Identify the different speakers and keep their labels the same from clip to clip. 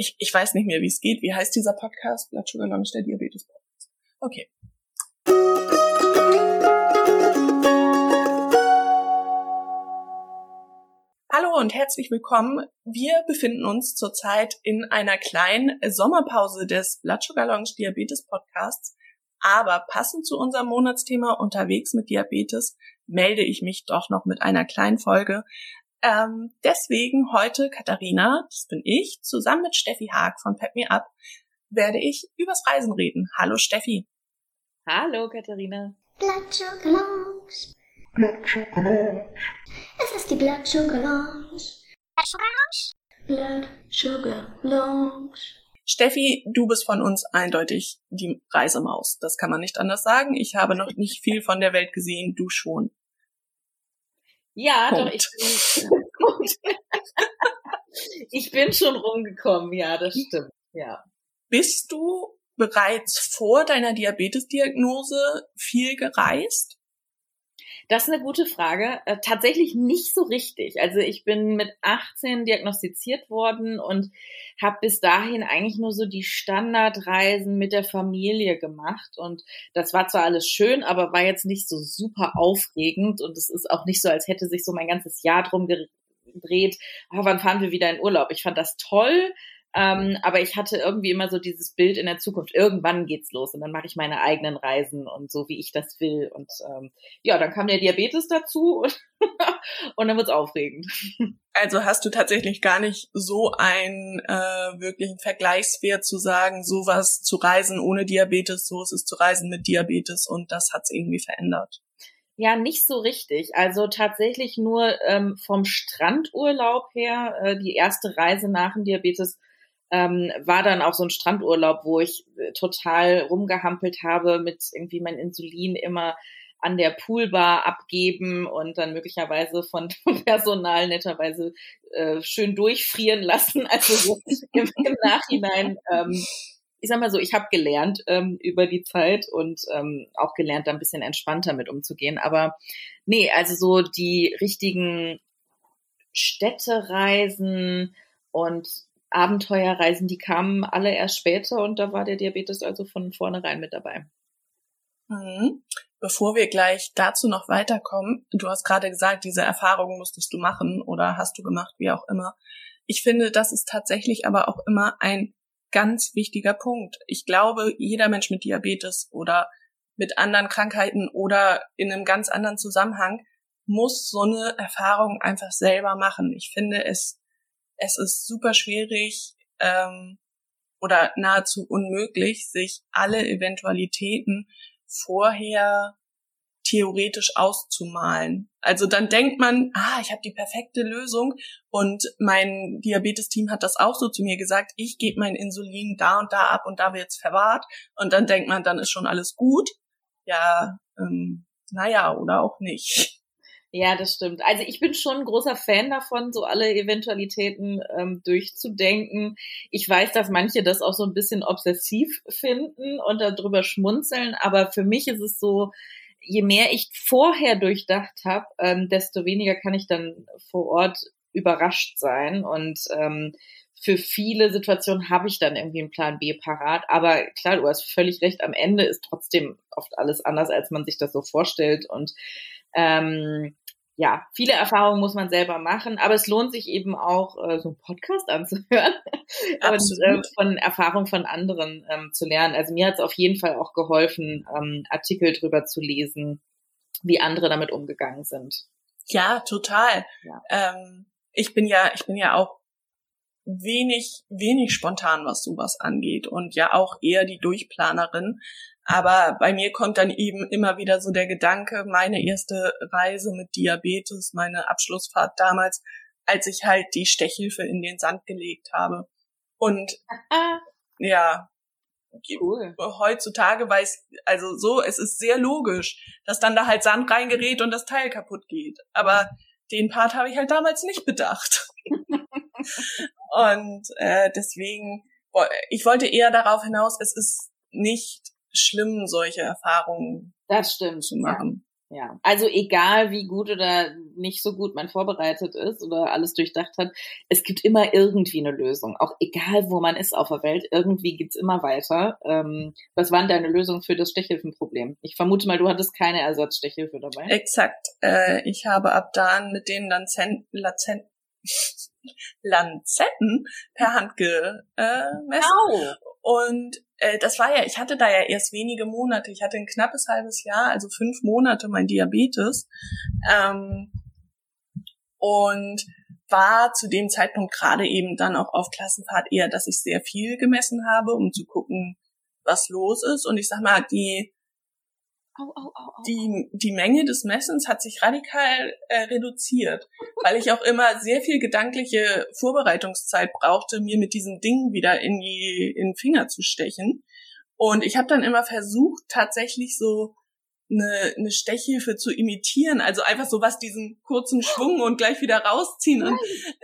Speaker 1: Ich, ich weiß nicht mehr, wie es geht. Wie heißt dieser Podcast? Blood Sugar Lounge, der Diabetes Podcast. Okay. Hallo und herzlich willkommen. Wir befinden uns zurzeit in einer kleinen Sommerpause des Blood Sugar Lounge Diabetes Podcasts. Aber passend zu unserem Monatsthema unterwegs mit Diabetes melde ich mich doch noch mit einer kleinen Folge. Ähm, deswegen heute, Katharina, das bin ich, zusammen mit Steffi Haag von Pep Me Up, werde ich übers Reisen reden. Hallo Steffi.
Speaker 2: Hallo Katharina.
Speaker 3: Blood Sugar Lounge. Blood Sugar Lounge. Es ist die Blood Sugar Lounge. Blood Sugar Lounge. Blood Sugar Lounge.
Speaker 1: Steffi, du bist von uns eindeutig die Reisemaus. Das kann man nicht anders sagen. Ich habe noch nicht viel von der Welt gesehen, du schon.
Speaker 2: Ja, Punkt. doch, ich bin, ich bin schon rumgekommen, ja, das stimmt, ja.
Speaker 1: Bist du bereits vor deiner Diabetesdiagnose viel gereist?
Speaker 2: Das ist eine gute Frage. Äh, tatsächlich nicht so richtig. Also ich bin mit 18 diagnostiziert worden und habe bis dahin eigentlich nur so die Standardreisen mit der Familie gemacht. Und das war zwar alles schön, aber war jetzt nicht so super aufregend. Und es ist auch nicht so, als hätte sich so mein ganzes Jahr drum gedreht, oh, wann fahren wir wieder in Urlaub. Ich fand das toll, ähm, aber ich hatte irgendwie immer so dieses Bild in der Zukunft. Irgendwann geht's los und dann mache ich meine eigenen Reisen und so, wie ich das will. Und ähm, ja, dann kam der Diabetes dazu und, und dann wird's aufregend.
Speaker 1: Also hast du tatsächlich gar nicht so einen äh, wirklichen Vergleichswert zu sagen, sowas zu reisen ohne Diabetes, so ist es zu reisen mit Diabetes und das hat's irgendwie verändert.
Speaker 2: Ja, nicht so richtig. Also tatsächlich nur ähm, vom Strandurlaub her, äh, die erste Reise nach dem Diabetes ähm, war dann auch so ein Strandurlaub, wo ich äh, total rumgehampelt habe mit irgendwie mein Insulin immer an der Poolbar abgeben und dann möglicherweise von Personal netterweise äh, schön durchfrieren lassen. Also so im, im Nachhinein, ähm, ich sag mal so, ich habe gelernt ähm, über die Zeit und ähm, auch gelernt, da ein bisschen entspannter mit umzugehen. Aber nee, also so die richtigen Städtereisen und Abenteuerreisen, die kamen alle erst später und da war der Diabetes also von vornherein mit dabei.
Speaker 1: Mhm. Bevor wir gleich dazu noch weiterkommen, du hast gerade gesagt, diese Erfahrung musstest du machen oder hast du gemacht, wie auch immer. Ich finde, das ist tatsächlich aber auch immer ein ganz wichtiger Punkt. Ich glaube, jeder Mensch mit Diabetes oder mit anderen Krankheiten oder in einem ganz anderen Zusammenhang muss so eine Erfahrung einfach selber machen. Ich finde, es es ist super schwierig ähm, oder nahezu unmöglich, sich alle Eventualitäten vorher theoretisch auszumalen. Also dann denkt man, ah, ich habe die perfekte Lösung und mein Diabetes-Team hat das auch so zu mir gesagt, ich gebe mein Insulin da und da ab und da wird's verwahrt und dann denkt man, dann ist schon alles gut. Ja, ähm, naja, oder auch nicht.
Speaker 2: Ja, das stimmt. Also ich bin schon ein großer Fan davon, so alle Eventualitäten ähm, durchzudenken. Ich weiß, dass manche das auch so ein bisschen obsessiv finden und darüber schmunzeln, aber für mich ist es so, je mehr ich vorher durchdacht habe, ähm, desto weniger kann ich dann vor Ort überrascht sein und ähm, für viele Situationen habe ich dann irgendwie einen Plan B parat. Aber klar, du hast völlig recht, am Ende ist trotzdem oft alles anders, als man sich das so vorstellt. Und ähm, ja, viele Erfahrungen muss man selber machen, aber es lohnt sich eben auch, äh, so einen Podcast anzuhören und äh, von Erfahrungen von anderen ähm, zu lernen. Also mir hat es auf jeden Fall auch geholfen, ähm, Artikel drüber zu lesen, wie andere damit umgegangen sind.
Speaker 1: Ja, total. Ja. Ähm, ich bin ja, ich bin ja auch wenig, wenig spontan, was sowas angeht und ja auch eher die Durchplanerin. Aber bei mir kommt dann eben immer wieder so der Gedanke, meine erste Reise mit Diabetes, meine Abschlussfahrt damals, als ich halt die Stechhilfe in den Sand gelegt habe. Und ja, cool. heutzutage weiß, also so, es ist sehr logisch, dass dann da halt Sand reingerät und das Teil kaputt geht. Aber den Part habe ich halt damals nicht bedacht. und äh, deswegen, ich wollte eher darauf hinaus, es ist nicht schlimm, solche Erfahrungen
Speaker 2: das stimmt,
Speaker 1: zu machen.
Speaker 2: Ja, also egal wie gut oder nicht so gut man vorbereitet ist oder alles durchdacht hat, es gibt immer irgendwie eine Lösung. Auch egal, wo man ist auf der Welt, irgendwie gibt's immer weiter. Ähm, was waren deine Lösungen für das Stechhilfenproblem? Ich vermute mal, du hattest keine Ersatzstechhilfe dabei.
Speaker 1: Exakt. Äh, ich habe ab dann mit denen Lanzen Lazen Lanzetten per Hand gemessen. Au. Und äh, das war ja, ich hatte da ja erst wenige Monate. Ich hatte ein knappes halbes Jahr, also fünf Monate mein Diabetes. Ähm, und war zu dem Zeitpunkt gerade eben dann auch auf Klassenfahrt eher, dass ich sehr viel gemessen habe, um zu gucken, was los ist. Und ich sag mal, die Au, au, au, die, die Menge des Messens hat sich radikal äh, reduziert, weil ich auch immer sehr viel gedankliche Vorbereitungszeit brauchte, mir mit diesen Dingen wieder in die in den Finger zu stechen. Und ich habe dann immer versucht, tatsächlich so eine, eine Stechhilfe zu imitieren, also einfach so was diesen kurzen Schwung und gleich wieder rausziehen und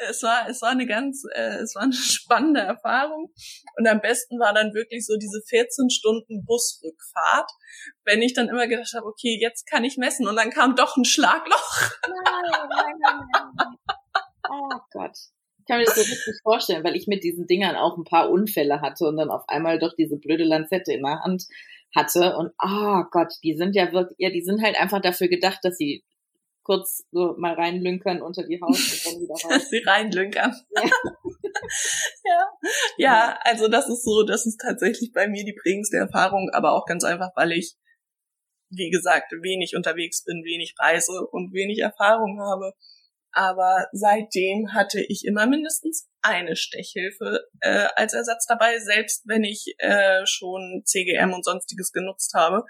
Speaker 1: es war es war eine ganz äh, es war eine spannende Erfahrung und am besten war dann wirklich so diese 14 Stunden Busrückfahrt, wenn ich dann immer gedacht habe, okay, jetzt kann ich messen und dann kam doch ein Schlagloch. Nein, nein, nein.
Speaker 2: Oh Gott. Ich kann mir das so richtig vorstellen, weil ich mit diesen Dingern auch ein paar Unfälle hatte und dann auf einmal doch diese blöde Lanzette in der Hand hatte. Und oh Gott, die sind ja wirklich, ja, die sind halt einfach dafür gedacht, dass sie kurz so mal reinlünkern unter die Haut und dann wieder raus.
Speaker 1: Dass sie reinlünkern. Ja. ja. ja, also das ist so, das ist tatsächlich bei mir die prägendste Erfahrung, aber auch ganz einfach, weil ich, wie gesagt, wenig unterwegs bin, wenig reise und wenig Erfahrung habe. Aber seitdem hatte ich immer mindestens eine Stechhilfe äh, als Ersatz dabei, selbst wenn ich äh, schon CGM und sonstiges genutzt habe.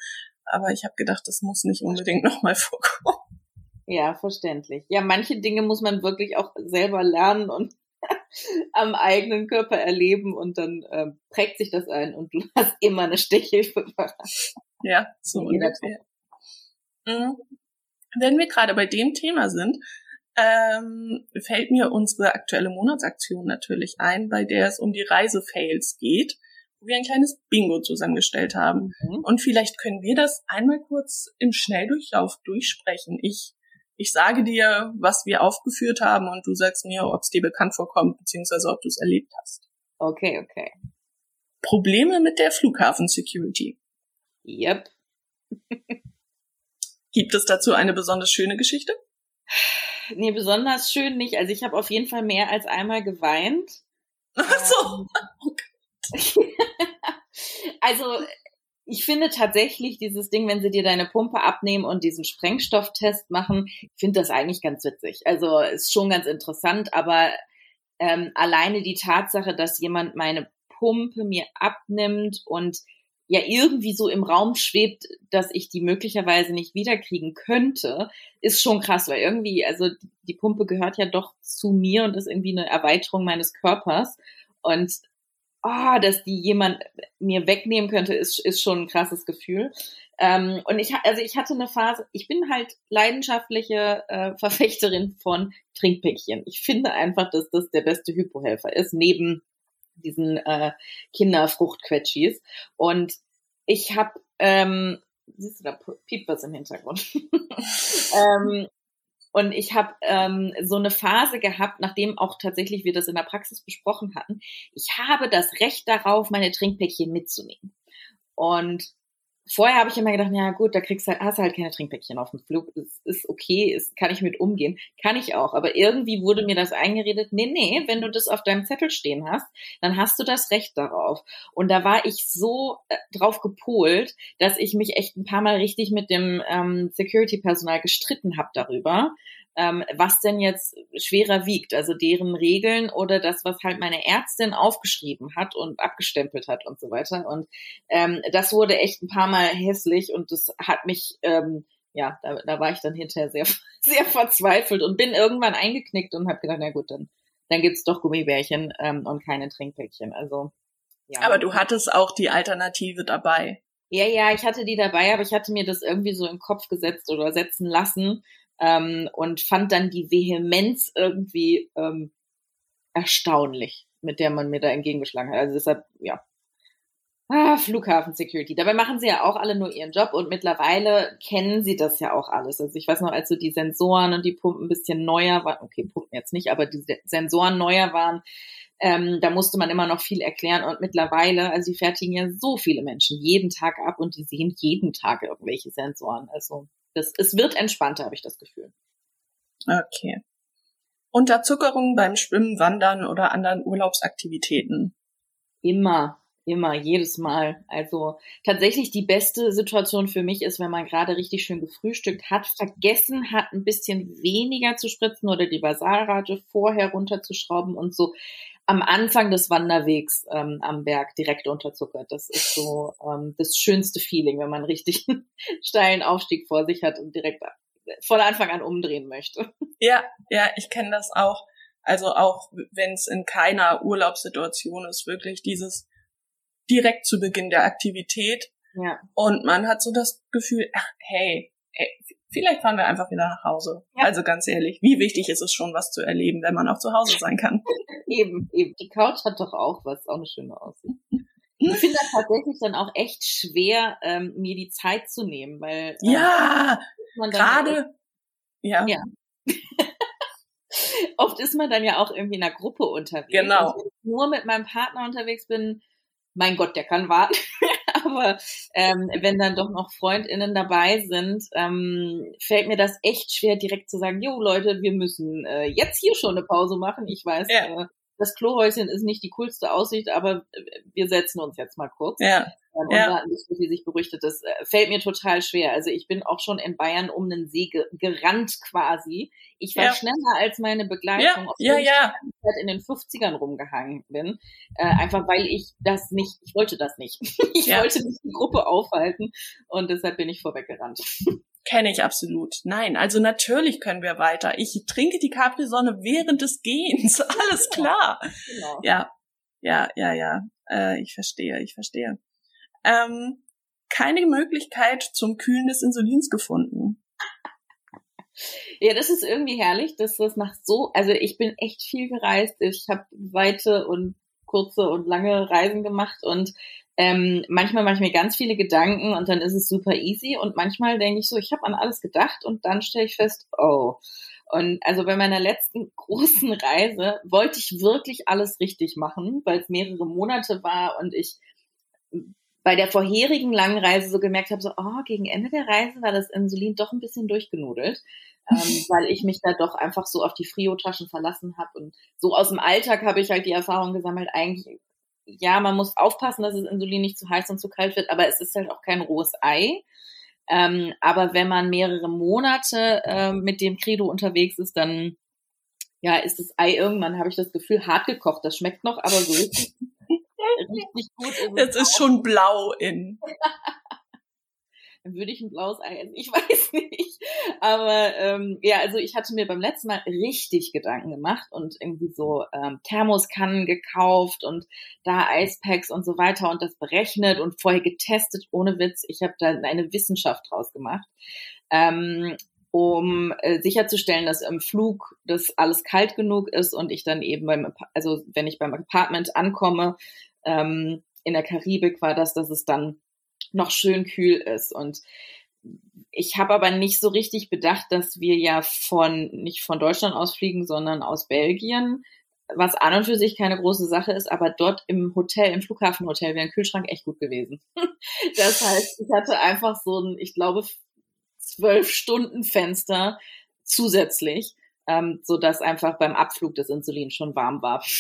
Speaker 1: Aber ich habe gedacht, das muss nicht unbedingt nochmal vorkommen.
Speaker 2: Ja, verständlich. Ja, manche Dinge muss man wirklich auch selber lernen und am eigenen Körper erleben und dann äh, prägt sich das ein und du hast immer eine Stechhilfe.
Speaker 1: ja, so ungefähr. Mhm. Wenn wir gerade bei dem Thema sind, ähm, fällt mir unsere aktuelle Monatsaktion natürlich ein, bei der es um die Reisefails geht, wo wir ein kleines Bingo zusammengestellt haben. Mhm. Und vielleicht können wir das einmal kurz im Schnelldurchlauf durchsprechen. Ich, ich sage dir, was wir aufgeführt haben und du sagst mir, ob es dir bekannt vorkommt, beziehungsweise ob du es erlebt hast.
Speaker 2: Okay, okay.
Speaker 1: Probleme mit der Flughafen-Security.
Speaker 2: Yep.
Speaker 1: Gibt es dazu eine besonders schöne Geschichte?
Speaker 2: Nee, besonders schön nicht. Also ich habe auf jeden Fall mehr als einmal geweint.
Speaker 1: Ach so.
Speaker 2: Ähm, also ich finde tatsächlich dieses Ding, wenn sie dir deine Pumpe abnehmen und diesen Sprengstofftest machen, ich finde das eigentlich ganz witzig. Also ist schon ganz interessant, aber ähm, alleine die Tatsache, dass jemand meine Pumpe mir abnimmt und ja irgendwie so im Raum schwebt, dass ich die möglicherweise nicht wiederkriegen könnte, ist schon krass, weil irgendwie, also die Pumpe gehört ja doch zu mir und ist irgendwie eine Erweiterung meines Körpers. Und oh, dass die jemand mir wegnehmen könnte, ist, ist schon ein krasses Gefühl. Ähm, und ich, also ich hatte eine Phase, ich bin halt leidenschaftliche äh, Verfechterin von Trinkpäckchen. Ich finde einfach, dass das der beste Hypohelfer ist, neben diesen äh, Kinderfruchtquetschis. Und ich habe, ähm, siehst du, da piept was im Hintergrund. ähm, und ich habe ähm, so eine Phase gehabt, nachdem auch tatsächlich wir das in der Praxis besprochen hatten. Ich habe das Recht darauf, meine Trinkpäckchen mitzunehmen. Und vorher habe ich immer gedacht, ja gut, da kriegst halt, hast du halt keine Trinkpäckchen auf dem Flug. Das ist okay, ist, kann ich mit umgehen. Kann ich auch. Aber irgendwie wurde mir das eingeredet, nee, nee, wenn du das auf deinem Zettel stehen hast, dann hast du das Recht darauf. Und da war ich so äh, drauf gepolt, dass ich mich echt ein paar Mal richtig mit dem ähm, Security-Personal gestritten habe darüber, ähm, was denn jetzt schwerer wiegt, also deren Regeln oder das, was halt meine Ärztin aufgeschrieben hat und abgestempelt hat und so weiter. Und ähm, das wurde echt ein paar Mal hässlich und das hat mich, ähm, ja, da, da war ich dann hinterher sehr, sehr verzweifelt und bin irgendwann eingeknickt und habe gedacht, na gut, dann, dann gibt's doch Gummibärchen ähm, und keine Trinkpäckchen. Also
Speaker 1: ja. Aber du hattest auch die Alternative dabei.
Speaker 2: Ja, ja, ich hatte die dabei, aber ich hatte mir das irgendwie so im Kopf gesetzt oder setzen lassen, ähm, und fand dann die Vehemenz irgendwie ähm, erstaunlich, mit der man mir da entgegengeschlagen hat. Also deshalb, ja, Ah, Flughafen Security. Dabei machen sie ja auch alle nur ihren Job und mittlerweile kennen sie das ja auch alles. Also ich weiß noch, als so die Sensoren und die Pumpen ein bisschen neuer waren, okay, Pumpen jetzt nicht, aber die Sensoren neuer waren, ähm, da musste man immer noch viel erklären und mittlerweile, also sie fertigen ja so viele Menschen jeden Tag ab und die sehen jeden Tag irgendwelche Sensoren. Also das, es wird entspannter, habe ich das Gefühl.
Speaker 1: Okay. Unterzuckerung beim Schwimmen, Wandern oder anderen Urlaubsaktivitäten?
Speaker 2: Immer. Immer, jedes Mal. Also tatsächlich die beste Situation für mich ist, wenn man gerade richtig schön gefrühstückt hat, vergessen hat, ein bisschen weniger zu spritzen oder die Basalrate vorher runterzuschrauben und so am Anfang des Wanderwegs ähm, am Berg direkt unterzuckert. Das ist so ähm, das schönste Feeling, wenn man richtig steilen Aufstieg vor sich hat und direkt von Anfang an umdrehen möchte.
Speaker 1: Ja, ja, ich kenne das auch. Also auch wenn es in keiner Urlaubssituation ist, wirklich dieses direkt zu Beginn der Aktivität.
Speaker 2: Ja.
Speaker 1: Und man hat so das Gefühl, ach, hey, hey vielleicht fahren wir einfach wieder nach Hause. Ja. Also ganz ehrlich, wie wichtig ist es schon, was zu erleben, wenn man auch zu Hause sein kann?
Speaker 2: eben, eben. Die Couch hat doch auch was, auch eine schöne Aussicht. Ich finde das tatsächlich dann auch echt schwer, ähm, mir die Zeit zu nehmen, weil
Speaker 1: ähm, ja, gerade
Speaker 2: ja. ja. Oft ist man dann ja auch irgendwie in einer Gruppe unterwegs.
Speaker 1: Genau.
Speaker 2: wenn ich nur mit meinem Partner unterwegs bin, mein Gott, der kann warten. Aber ähm, wenn dann doch noch FreundInnen dabei sind, ähm, fällt mir das echt schwer, direkt zu sagen, jo Leute, wir müssen äh, jetzt hier schon eine Pause machen. Ich weiß, ja. äh, das Klohäuschen ist nicht die coolste Aussicht, aber wir setzen uns jetzt mal kurz.
Speaker 1: Ja.
Speaker 2: Und ja. bis sie sich berüchtet. Das äh, fällt mir total schwer. Also ich bin auch schon in Bayern um den See gerannt quasi. Ich war ja. schneller als meine Begleitung,
Speaker 1: ja. ja, ja.
Speaker 2: ich in den 50ern rumgehangen bin. Äh, einfach weil ich das nicht, ich wollte das nicht. ich ja. wollte nicht die Gruppe aufhalten und deshalb bin ich vorweggerannt.
Speaker 1: Kenne ich absolut. Nein, also natürlich können wir weiter. Ich trinke die Capri-Sonne während des Gehens. Alles klar. Genau. Ja, ja, ja, ja. Äh, ich verstehe, ich verstehe. Ähm, keine Möglichkeit zum Kühlen des Insulins gefunden.
Speaker 2: Ja, das ist irgendwie herrlich, dass das nach so, also ich bin echt viel gereist. Ich habe weite und kurze und lange Reisen gemacht und ähm, manchmal mache ich mir ganz viele Gedanken und dann ist es super easy und manchmal denke ich so, ich habe an alles gedacht und dann stelle ich fest, oh. Und also bei meiner letzten großen Reise wollte ich wirklich alles richtig machen, weil es mehrere Monate war und ich bei der vorherigen langen Reise so gemerkt habe, so, oh, gegen Ende der Reise war das Insulin doch ein bisschen durchgenudelt, ähm, weil ich mich da doch einfach so auf die Frio-Taschen verlassen habe. Und so aus dem Alltag habe ich halt die Erfahrung gesammelt, eigentlich ja, man muss aufpassen, dass das Insulin nicht zu heiß und zu kalt wird, aber es ist halt auch kein rohes Ei. Ähm, aber wenn man mehrere Monate äh, mit dem Credo unterwegs ist, dann ja, ist das Ei irgendwann, habe ich das Gefühl, hart gekocht. Das schmeckt noch, aber so richtig, richtig gut.
Speaker 1: Es ist schon blau in.
Speaker 2: dann würde ich ein blaues Ei essen. Ich weiß nicht. Aber ähm, ja, also ich hatte mir beim letzten Mal richtig Gedanken gemacht und irgendwie so ähm, Thermoskannen gekauft und da Eispacks und so weiter und das berechnet und vorher getestet, ohne Witz. Ich habe da eine Wissenschaft draus gemacht. Ähm, um äh, sicherzustellen, dass im Flug das alles kalt genug ist und ich dann eben beim, also wenn ich beim Apartment ankomme, ähm, in der Karibik war das, dass es dann noch schön kühl ist. Und ich habe aber nicht so richtig bedacht, dass wir ja von nicht von Deutschland aus fliegen, sondern aus Belgien, was an und für sich keine große Sache ist, aber dort im Hotel, im Flughafenhotel wäre ein Kühlschrank echt gut gewesen. das heißt, ich hatte einfach so ein, ich glaube, zwölf Stunden Fenster zusätzlich, ähm, so dass einfach beim Abflug das Insulin schon warm war.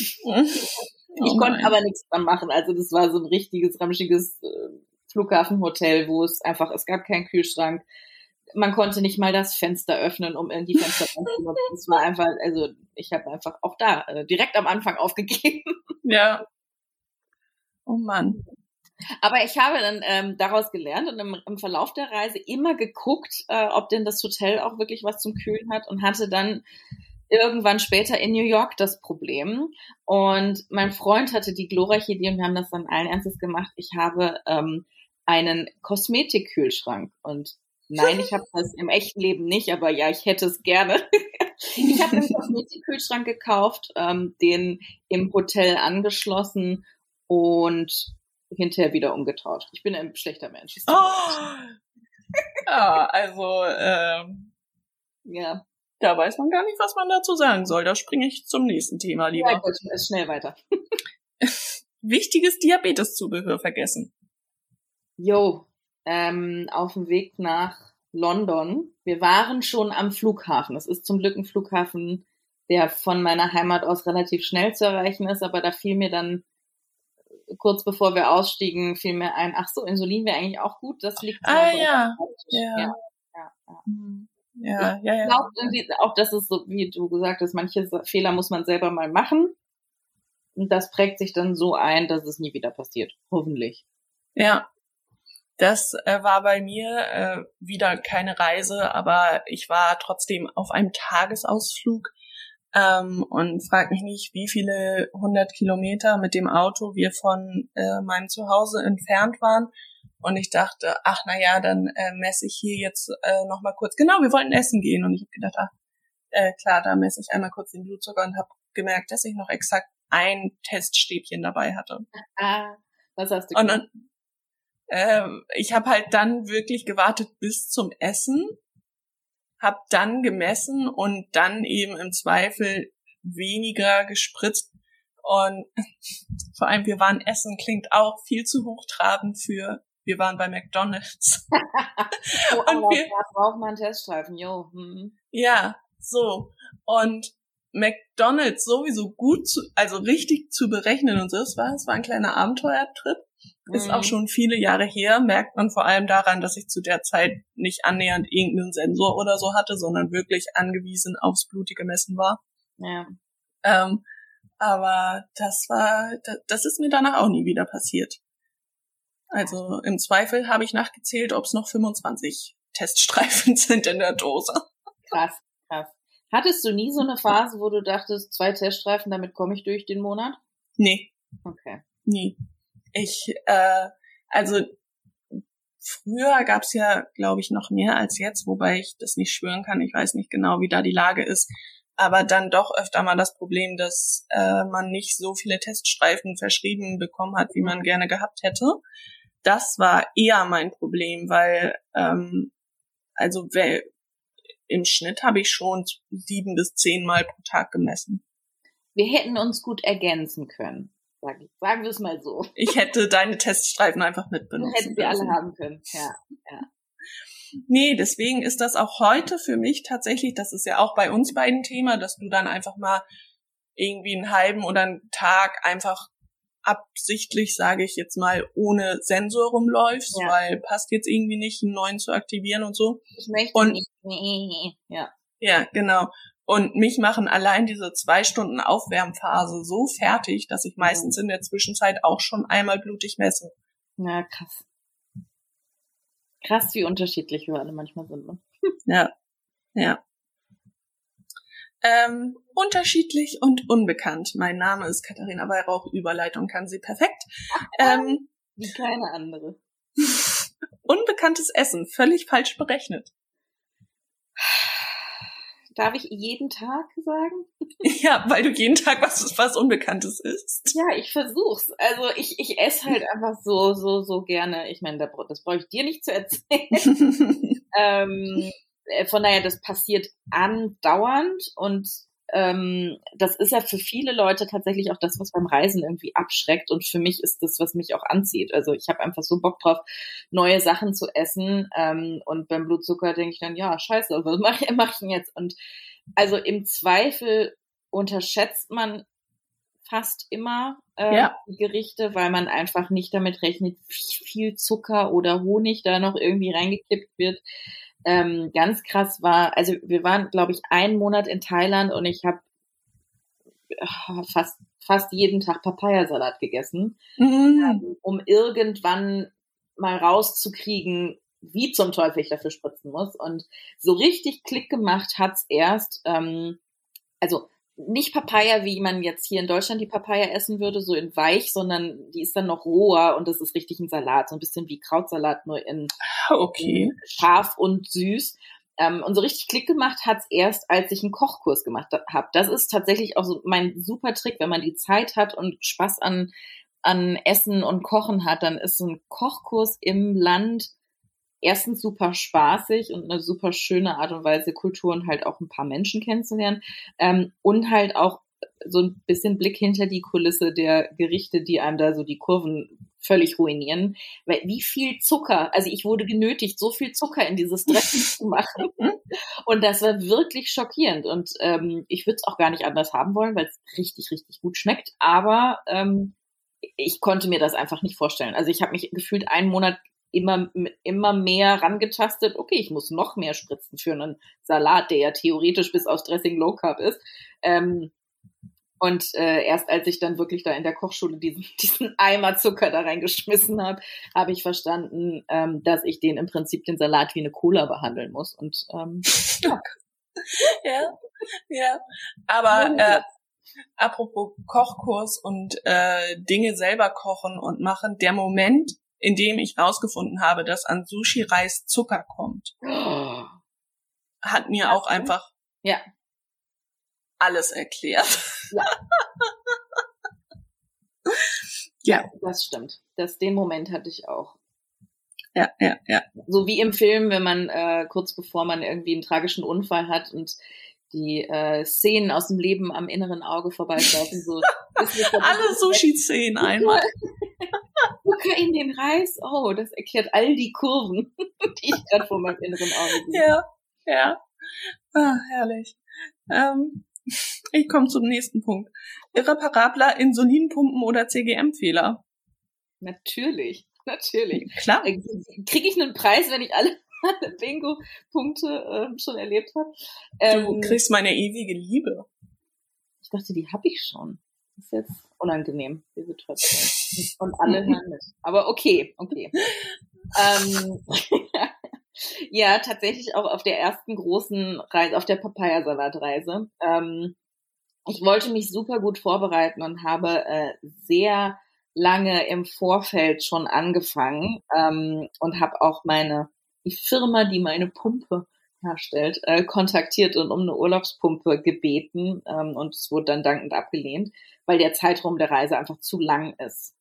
Speaker 2: Oh ich konnte aber nichts dran machen. Also das war so ein richtiges, ramschiges äh, Flughafenhotel, wo es einfach, es gab keinen Kühlschrank. Man konnte nicht mal das Fenster öffnen, um in die Fenster zu benutzen. Es war einfach, also ich habe einfach auch da äh, direkt am Anfang aufgegeben.
Speaker 1: Ja. Oh Mann.
Speaker 2: Aber ich habe dann ähm, daraus gelernt und im, im Verlauf der Reise immer geguckt, äh, ob denn das Hotel auch wirklich was zum Kühlen hat und hatte dann irgendwann später in New York das Problem. Und mein Freund hatte die glorreiche Idee und wir haben das dann allen Ernstes gemacht. Ich habe ähm, einen Kosmetikkühlschrank. Und nein, ich habe das im echten Leben nicht, aber ja, ich hätte es gerne. ich habe einen Kosmetikkühlschrank gekauft, ähm, den im Hotel angeschlossen und hinterher wieder umgetauscht. Ich bin ein schlechter Mensch.
Speaker 1: Oh. ja, also ähm,
Speaker 2: ja.
Speaker 1: Da weiß man gar nicht, was man dazu sagen soll. Da springe ich zum nächsten Thema lieber.
Speaker 2: Ja, gut, schnell weiter.
Speaker 1: Wichtiges Diabeteszubehör vergessen.
Speaker 2: Jo, ähm, auf dem Weg nach London. Wir waren schon am Flughafen. Es ist zum Glück ein Flughafen, der von meiner Heimat aus relativ schnell zu erreichen ist, aber da fiel mir dann kurz bevor wir ausstiegen, fiel mir ein, ach so, Insulin wäre eigentlich auch gut, das liegt
Speaker 1: ah, ja.
Speaker 2: Ja. ja. Ja, ja.
Speaker 1: Mhm. Ja, ja, ja.
Speaker 2: Ich glaube auch, dass es so, wie du gesagt hast, manche Fehler muss man selber mal machen. Und das prägt sich dann so ein, dass es nie wieder passiert. Hoffentlich.
Speaker 1: Ja. Das äh, war bei mir äh, wieder keine Reise, aber ich war trotzdem auf einem Tagesausflug ähm, und frag mich nicht, wie viele hundert Kilometer mit dem Auto wir von äh, meinem Zuhause entfernt waren. Und ich dachte, ach na ja, dann äh, messe ich hier jetzt äh, noch mal kurz. Genau, wir wollten essen gehen und ich habe gedacht, ach, äh, klar, da messe ich einmal kurz den Blutzucker und habe gemerkt, dass ich noch exakt ein Teststäbchen dabei hatte.
Speaker 2: Ah, was hast du
Speaker 1: Und dann, äh, ich habe halt dann wirklich gewartet bis zum Essen, habe dann gemessen und dann eben im Zweifel weniger gespritzt. Und vor allem, wir waren essen, klingt auch viel zu hochtrabend für wir waren bei McDonalds.
Speaker 2: oh, und wir da braucht man Teststreifen, jo. Hm.
Speaker 1: Ja, so. Und McDonalds sowieso gut zu, also richtig zu berechnen und so. Es war, es war ein kleiner Abenteuertrip. Ist mhm. auch schon viele Jahre her, merkt man vor allem daran, dass ich zu der Zeit nicht annähernd irgendeinen Sensor oder so hatte, sondern wirklich angewiesen aufs blutige Messen war.
Speaker 2: Ja.
Speaker 1: Ähm, aber das war, das ist mir danach auch nie wieder passiert. Also im Zweifel habe ich nachgezählt, ob es noch 25 Teststreifen sind in der Dose.
Speaker 2: Krass, krass. Hattest du nie so eine Phase, wo du dachtest, zwei Teststreifen, damit komme ich durch den Monat?
Speaker 1: Nee.
Speaker 2: Okay.
Speaker 1: Nie. Ich, äh, also früher gab es ja, glaube ich, noch mehr als jetzt, wobei ich das nicht schwören kann. Ich weiß nicht genau, wie da die Lage ist. Aber dann doch öfter mal das Problem, dass äh, man nicht so viele Teststreifen verschrieben bekommen hat, wie man gerne gehabt hätte das war eher mein Problem, weil ähm, also im Schnitt habe ich schon sieben bis zehn Mal pro Tag gemessen.
Speaker 2: Wir hätten uns gut ergänzen können. Sagen, sagen wir es mal so.
Speaker 1: Ich hätte deine Teststreifen einfach mitbenutzen
Speaker 2: Hätten wir alle haben können. Ja, ja.
Speaker 1: Nee, deswegen ist das auch heute für mich tatsächlich, das ist ja auch bei uns beiden Thema, dass du dann einfach mal irgendwie einen halben oder einen Tag einfach absichtlich, sage ich jetzt mal, ohne Sensor rumläufst, ja. weil passt jetzt irgendwie nicht, einen neuen zu aktivieren und so.
Speaker 2: Ich möchte
Speaker 1: und,
Speaker 2: nicht. Ja.
Speaker 1: Ja, genau. Und mich machen allein diese zwei Stunden Aufwärmphase so fertig, dass ich meistens in der Zwischenzeit auch schon einmal blutig messe.
Speaker 2: Ja, krass. Krass, wie unterschiedlich wir alle manchmal sind. Ne?
Speaker 1: Ja, ja. Ähm, unterschiedlich und unbekannt. Mein Name ist Katharina Weihrauch. Überleitung kann sie perfekt.
Speaker 2: Ähm, Wie keine andere.
Speaker 1: unbekanntes Essen, völlig falsch berechnet.
Speaker 2: Darf ich jeden Tag sagen?
Speaker 1: Ja, weil du jeden Tag was, was Unbekanntes isst.
Speaker 2: Ja, ich versuch's. Also ich, ich esse halt einfach so, so, so gerne. Ich meine, das brauche ich dir nicht zu erzählen. ähm, äh, von daher, das passiert andauernd und ähm, das ist ja für viele Leute tatsächlich auch das, was beim Reisen irgendwie abschreckt. Und für mich ist das, was mich auch anzieht. Also ich habe einfach so Bock drauf, neue Sachen zu essen. Ähm, und beim Blutzucker denke ich dann, ja, scheiße, was mache mach ich denn jetzt? Und also im Zweifel unterschätzt man fast immer äh, ja. die Gerichte, weil man einfach nicht damit rechnet, wie viel Zucker oder Honig da noch irgendwie reingekippt wird ähm, ganz krass war, also wir waren, glaube ich, einen Monat in Thailand und ich habe äh, fast fast jeden Tag Papayasalat gegessen,
Speaker 1: mhm.
Speaker 2: um irgendwann mal rauszukriegen, wie zum Teufel ich dafür spritzen muss. Und so richtig Klick gemacht hat's erst, ähm, also nicht Papaya, wie man jetzt hier in Deutschland die Papaya essen würde, so in weich, sondern die ist dann noch roher und das ist richtig ein Salat, so ein bisschen wie Krautsalat, nur in,
Speaker 1: ah, okay.
Speaker 2: in scharf und süß. Ähm, und so richtig Klick gemacht hat's erst, als ich einen Kochkurs gemacht habe. Das ist tatsächlich auch so mein super Trick, wenn man die Zeit hat und Spaß an an Essen und Kochen hat, dann ist so ein Kochkurs im Land erstens super spaßig und eine super schöne Art und Weise, Kultur und halt auch ein paar Menschen kennenzulernen. Ähm, und halt auch so ein bisschen Blick hinter die Kulisse der Gerichte, die einem da so die Kurven völlig ruinieren. Weil wie viel Zucker, also ich wurde genötigt, so viel Zucker in dieses Dressing zu machen. Und das war wirklich schockierend. Und ähm, ich würde es auch gar nicht anders haben wollen, weil es richtig, richtig gut schmeckt. Aber ähm, ich konnte mir das einfach nicht vorstellen. Also ich habe mich gefühlt einen Monat immer, immer mehr rangetastet, okay, ich muss noch mehr spritzen für einen Salat, der ja theoretisch bis aufs Dressing Low Carb ist. Ähm, und äh, erst als ich dann wirklich da in der Kochschule diesen, diesen Eimer Zucker da reingeschmissen habe, habe ich verstanden, ähm, dass ich den im Prinzip den Salat wie eine Cola behandeln muss. Und ähm,
Speaker 1: ja. ja, ja. Aber äh, apropos Kochkurs und äh, Dinge selber kochen und machen, der Moment, in dem ich rausgefunden habe, dass an Sushi-Reis Zucker kommt, oh. hat mir auch einfach
Speaker 2: ja.
Speaker 1: alles erklärt.
Speaker 2: Ja.
Speaker 1: ja.
Speaker 2: Das stimmt. Das, den Moment hatte ich auch.
Speaker 1: Ja, ja, ja.
Speaker 2: So wie im Film, wenn man äh, kurz bevor man irgendwie einen tragischen Unfall hat und die äh, Szenen aus dem Leben am inneren Auge vorbeilaufen. So,
Speaker 1: Alle Sushi-Szenen einmal.
Speaker 2: Zucker in den Reis. Oh, das erklärt all die Kurven, die ich gerade vor meinem inneren Auge
Speaker 1: sehe. Ja, ja. Ah, herrlich. Ähm, ich komme zum nächsten Punkt. Irreparabler Insulinpumpen oder CGM-Fehler?
Speaker 2: Natürlich, natürlich.
Speaker 1: Klar. Äh,
Speaker 2: Kriege ich einen Preis, wenn ich alle Bingo-Punkte äh, schon erlebt habe?
Speaker 1: Ähm, du kriegst meine ewige Liebe.
Speaker 2: Ich dachte, die habe ich schon. Das ist jetzt unangenehm, die Situation. Und alle hören mit. Aber okay, okay. ähm, ja, tatsächlich auch auf der ersten großen Reise, auf der Papayasalatreise. Ähm, ich wollte mich super gut vorbereiten und habe äh, sehr lange im Vorfeld schon angefangen ähm, und habe auch meine die Firma, die meine Pumpe herstellt, äh, kontaktiert und um eine Urlaubspumpe gebeten ähm, und es wurde dann dankend abgelehnt, weil der Zeitraum der Reise einfach zu lang ist.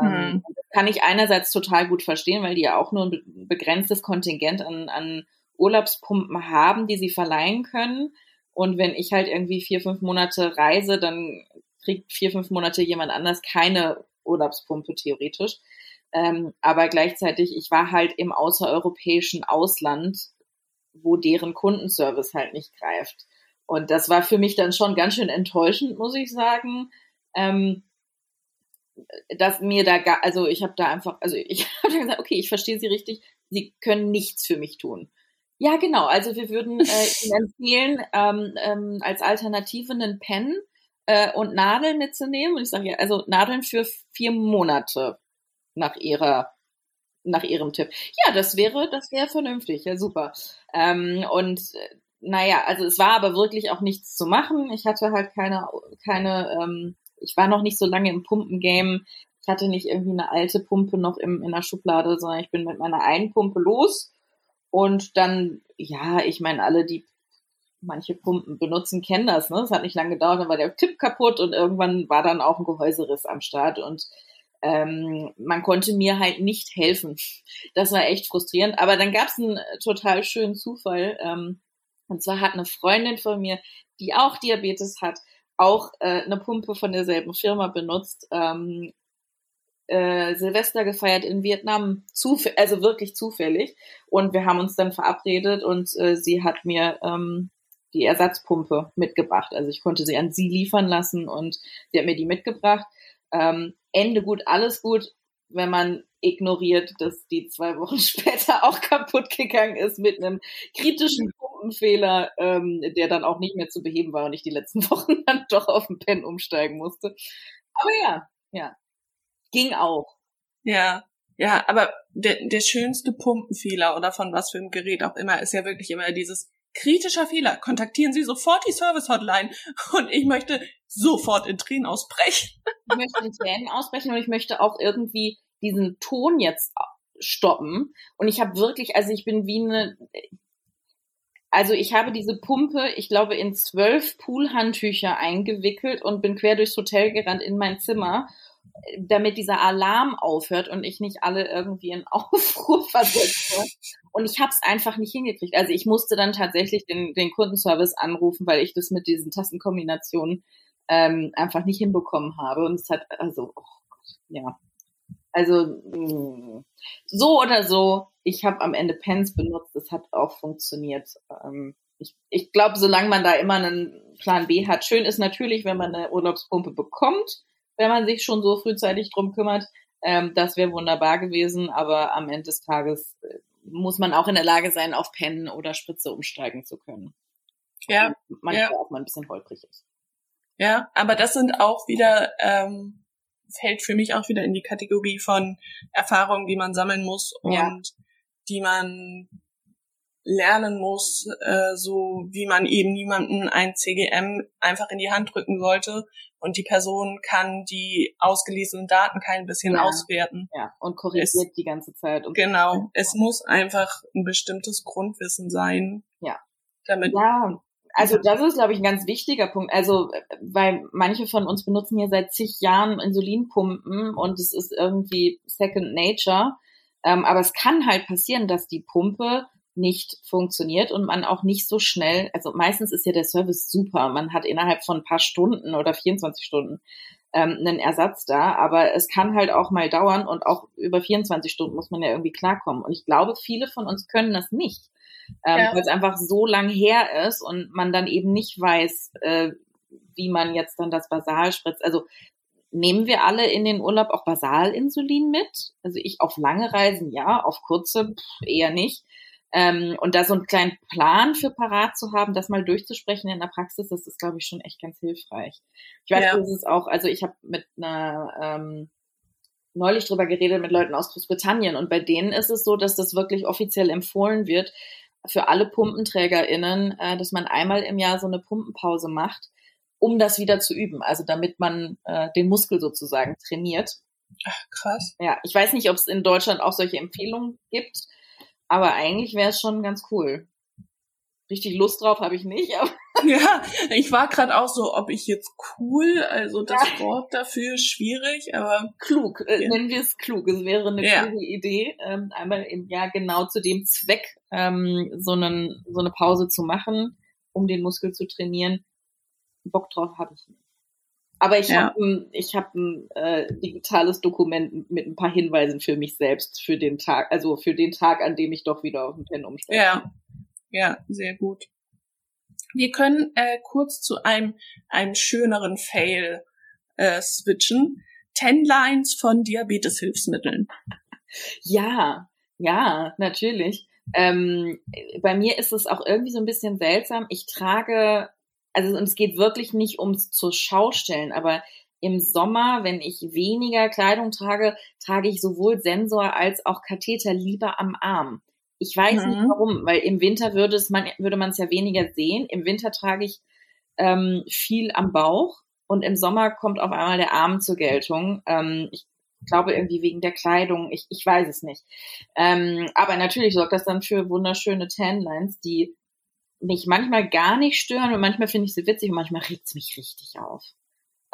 Speaker 2: Ähm, mhm. kann ich einerseits total gut verstehen, weil die ja auch nur ein begrenztes Kontingent an, an Urlaubspumpen haben, die sie verleihen können. Und wenn ich halt irgendwie vier, fünf Monate reise, dann kriegt vier, fünf Monate jemand anders keine Urlaubspumpe theoretisch. Ähm, aber gleichzeitig, ich war halt im außereuropäischen Ausland, wo deren Kundenservice halt nicht greift. Und das war für mich dann schon ganz schön enttäuschend, muss ich sagen. Ähm, dass mir da gar, also ich habe da einfach, also ich habe gesagt, okay, ich verstehe Sie richtig, Sie können nichts für mich tun. Ja, genau. Also wir würden äh, Ihnen empfehlen, ähm, ähm, als Alternative einen Pen äh, und Nadeln mitzunehmen. Und ich sage ja, also Nadeln für vier Monate nach ihrer nach ihrem Tipp. Ja, das wäre, das wäre vernünftig, ja super. Ähm, und äh, naja, also es war aber wirklich auch nichts zu machen. Ich hatte halt keine, keine, ähm, ich war noch nicht so lange im Pumpengame. Ich hatte nicht irgendwie eine alte Pumpe noch im, in der Schublade, sondern ich bin mit meiner einen Pumpe los. Und dann, ja, ich meine, alle, die manche Pumpen benutzen, kennen das, ne? Es hat nicht lange gedauert, dann war der Tipp kaputt und irgendwann war dann auch ein Gehäuseriss am Start und ähm, man konnte mir halt nicht helfen. Das war echt frustrierend. Aber dann gab es einen total schönen Zufall. Ähm, und zwar hat eine Freundin von mir, die auch Diabetes hat, auch äh, eine Pumpe von derselben Firma benutzt. Ähm, äh, Silvester gefeiert in Vietnam, also wirklich zufällig. Und wir haben uns dann verabredet und äh, sie hat mir ähm, die Ersatzpumpe mitgebracht. Also ich konnte sie an sie liefern lassen und sie hat mir die mitgebracht. Ähm, Ende gut, alles gut, wenn man ignoriert, dass die zwei Wochen später auch kaputt gegangen ist mit einem kritischen Pumpenfehler, ähm, der dann auch nicht mehr zu beheben war und ich die letzten Wochen dann doch auf den Pen umsteigen musste. Aber ja, ja, ging auch.
Speaker 1: Ja, ja, aber der, der schönste Pumpenfehler oder von was für einem Gerät auch immer ist ja wirklich immer dieses kritischer Fehler. Kontaktieren Sie sofort die Service Hotline und ich möchte sofort in Tränen ausbrechen.
Speaker 2: Ich möchte in Tränen ausbrechen und ich möchte auch irgendwie diesen Ton jetzt stoppen. Und ich habe wirklich, also ich bin wie eine, also ich habe diese Pumpe, ich glaube, in zwölf Poolhandtücher eingewickelt und bin quer durchs Hotel gerannt in mein Zimmer damit dieser Alarm aufhört und ich nicht alle irgendwie in Aufruhr versetze. Und ich habe es einfach nicht hingekriegt. Also ich musste dann tatsächlich den, den Kundenservice anrufen, weil ich das mit diesen Tastenkombinationen ähm, einfach nicht hinbekommen habe. Und es hat, also, oh ja. Also mh, so oder so, ich habe am Ende Pens benutzt, es hat auch funktioniert. Ähm, ich, ich glaube, solange man da immer einen Plan B hat, schön ist natürlich, wenn man eine Urlaubspumpe bekommt, wenn man sich schon so frühzeitig drum kümmert. Ähm, das wäre wunderbar gewesen, aber am Ende des Tages äh, muss man auch in der Lage sein, auf Pennen oder Spritze umsteigen zu können.
Speaker 1: Ja.
Speaker 2: Manchmal
Speaker 1: ja.
Speaker 2: auch mal ein bisschen holprig ist.
Speaker 1: Ja, aber das sind auch wieder, ähm, fällt für mich auch wieder in die Kategorie von Erfahrungen, die man sammeln muss und
Speaker 2: Ja.
Speaker 1: die man lernen muss, äh, so wie man eben niemanden ein CGM einfach in die Hand drücken sollte und die Person kann die ausgelesenen Daten kein bisschen
Speaker 2: Ja.
Speaker 1: auswerten.
Speaker 2: Ja, und korrigiert
Speaker 1: Es-
Speaker 2: die ganze Zeit. Und
Speaker 1: Genau, es muss einfach ein bestimmtes Grundwissen sein.
Speaker 2: Ja.
Speaker 1: Damit,
Speaker 2: Ja, also das ist, glaube ich, ein ganz wichtiger Punkt. Also, weil manche von uns benutzen hier seit zig Jahren Insulinpumpen und es ist irgendwie Second Nature. Ähm, aber es kann halt passieren, dass die Pumpe nicht funktioniert und man auch nicht so schnell, also meistens ist ja der Service super. Man hat innerhalb von ein paar Stunden oder 24 Stunden ähm, einen Ersatz da, aber es kann halt auch mal dauern und auch über 24 Stunden muss man ja irgendwie klarkommen. Und ich glaube, viele von uns können das nicht ähm,
Speaker 1: Ja.
Speaker 2: weil es einfach so lang her ist und man dann eben nicht weiß, äh, wie man jetzt dann das Basal spritzt. Also nehmen wir alle in den Urlaub auch Basalinsulin mit? Also ich auf lange Reisen ja, auf kurze pff, eher nicht. Ähm, und da so einen kleinen Plan für parat zu haben, das mal durchzusprechen in der Praxis, das ist, glaube ich, schon echt ganz hilfreich. Ich weiß,
Speaker 1: Ja.
Speaker 2: das ist auch, also ich habe mit einer ähm, neulich drüber geredet mit Leuten aus Großbritannien und bei denen ist es so, dass das wirklich offiziell empfohlen wird für alle PumpenträgerInnen, äh, dass man einmal im Jahr so eine Pumpenpause macht, um das wieder zu üben. Also damit man äh, den Muskel sozusagen trainiert.
Speaker 1: ach, krass.
Speaker 2: Ja, ich weiß nicht, ob es in Deutschland auch solche Empfehlungen gibt, aber eigentlich wäre es schon ganz cool. Richtig Lust drauf habe ich nicht, aber
Speaker 1: Ja, ich war gerade auch so, ob ich jetzt cool, also das Wort dafür ist schwierig, aber
Speaker 2: klug, äh,
Speaker 1: Ja.
Speaker 2: nennen wir es klug. Es wäre eine
Speaker 1: Ja.
Speaker 2: kluge Idee, ähm, einmal im Jahr genau zu dem Zweck ähm, so, einen, so eine Pause zu machen, um den Muskel zu trainieren. Bock drauf habe ich nicht. Aber ich
Speaker 1: Ja.
Speaker 2: habe ein, ich hab ein äh, digitales Dokument mit ein paar Hinweisen für mich selbst für den Tag, also für den Tag, an dem ich doch wieder auf den Pen umstelle.
Speaker 1: ja, ja, sehr gut. Wir können äh, kurz zu einem, einem schöneren Fail äh, switchen. Ten Lines von Diabeteshilfsmitteln.
Speaker 2: Ja, ja, natürlich. Ähm, bei mir ist es auch irgendwie so ein bisschen seltsam. Ich trage, also und es geht wirklich nicht ums zur Schau stellen, aber im Sommer, wenn ich weniger Kleidung trage, trage ich sowohl Sensor als auch Katheter lieber am Arm. Ich weiß nicht
Speaker 1: Mhm.
Speaker 2: warum, weil im Winter würde es man würde man es ja weniger sehen. Im Winter trage ich ähm, viel am Bauch und im Sommer kommt auf einmal der Arm zur Geltung. Ähm, ich glaube irgendwie wegen der Kleidung, ich, ich weiß es nicht. Ähm, aber natürlich sorgt das dann für wunderschöne Tanlines, die mich manchmal gar nicht stören und manchmal finde ich sie witzig und manchmal regt es mich richtig auf.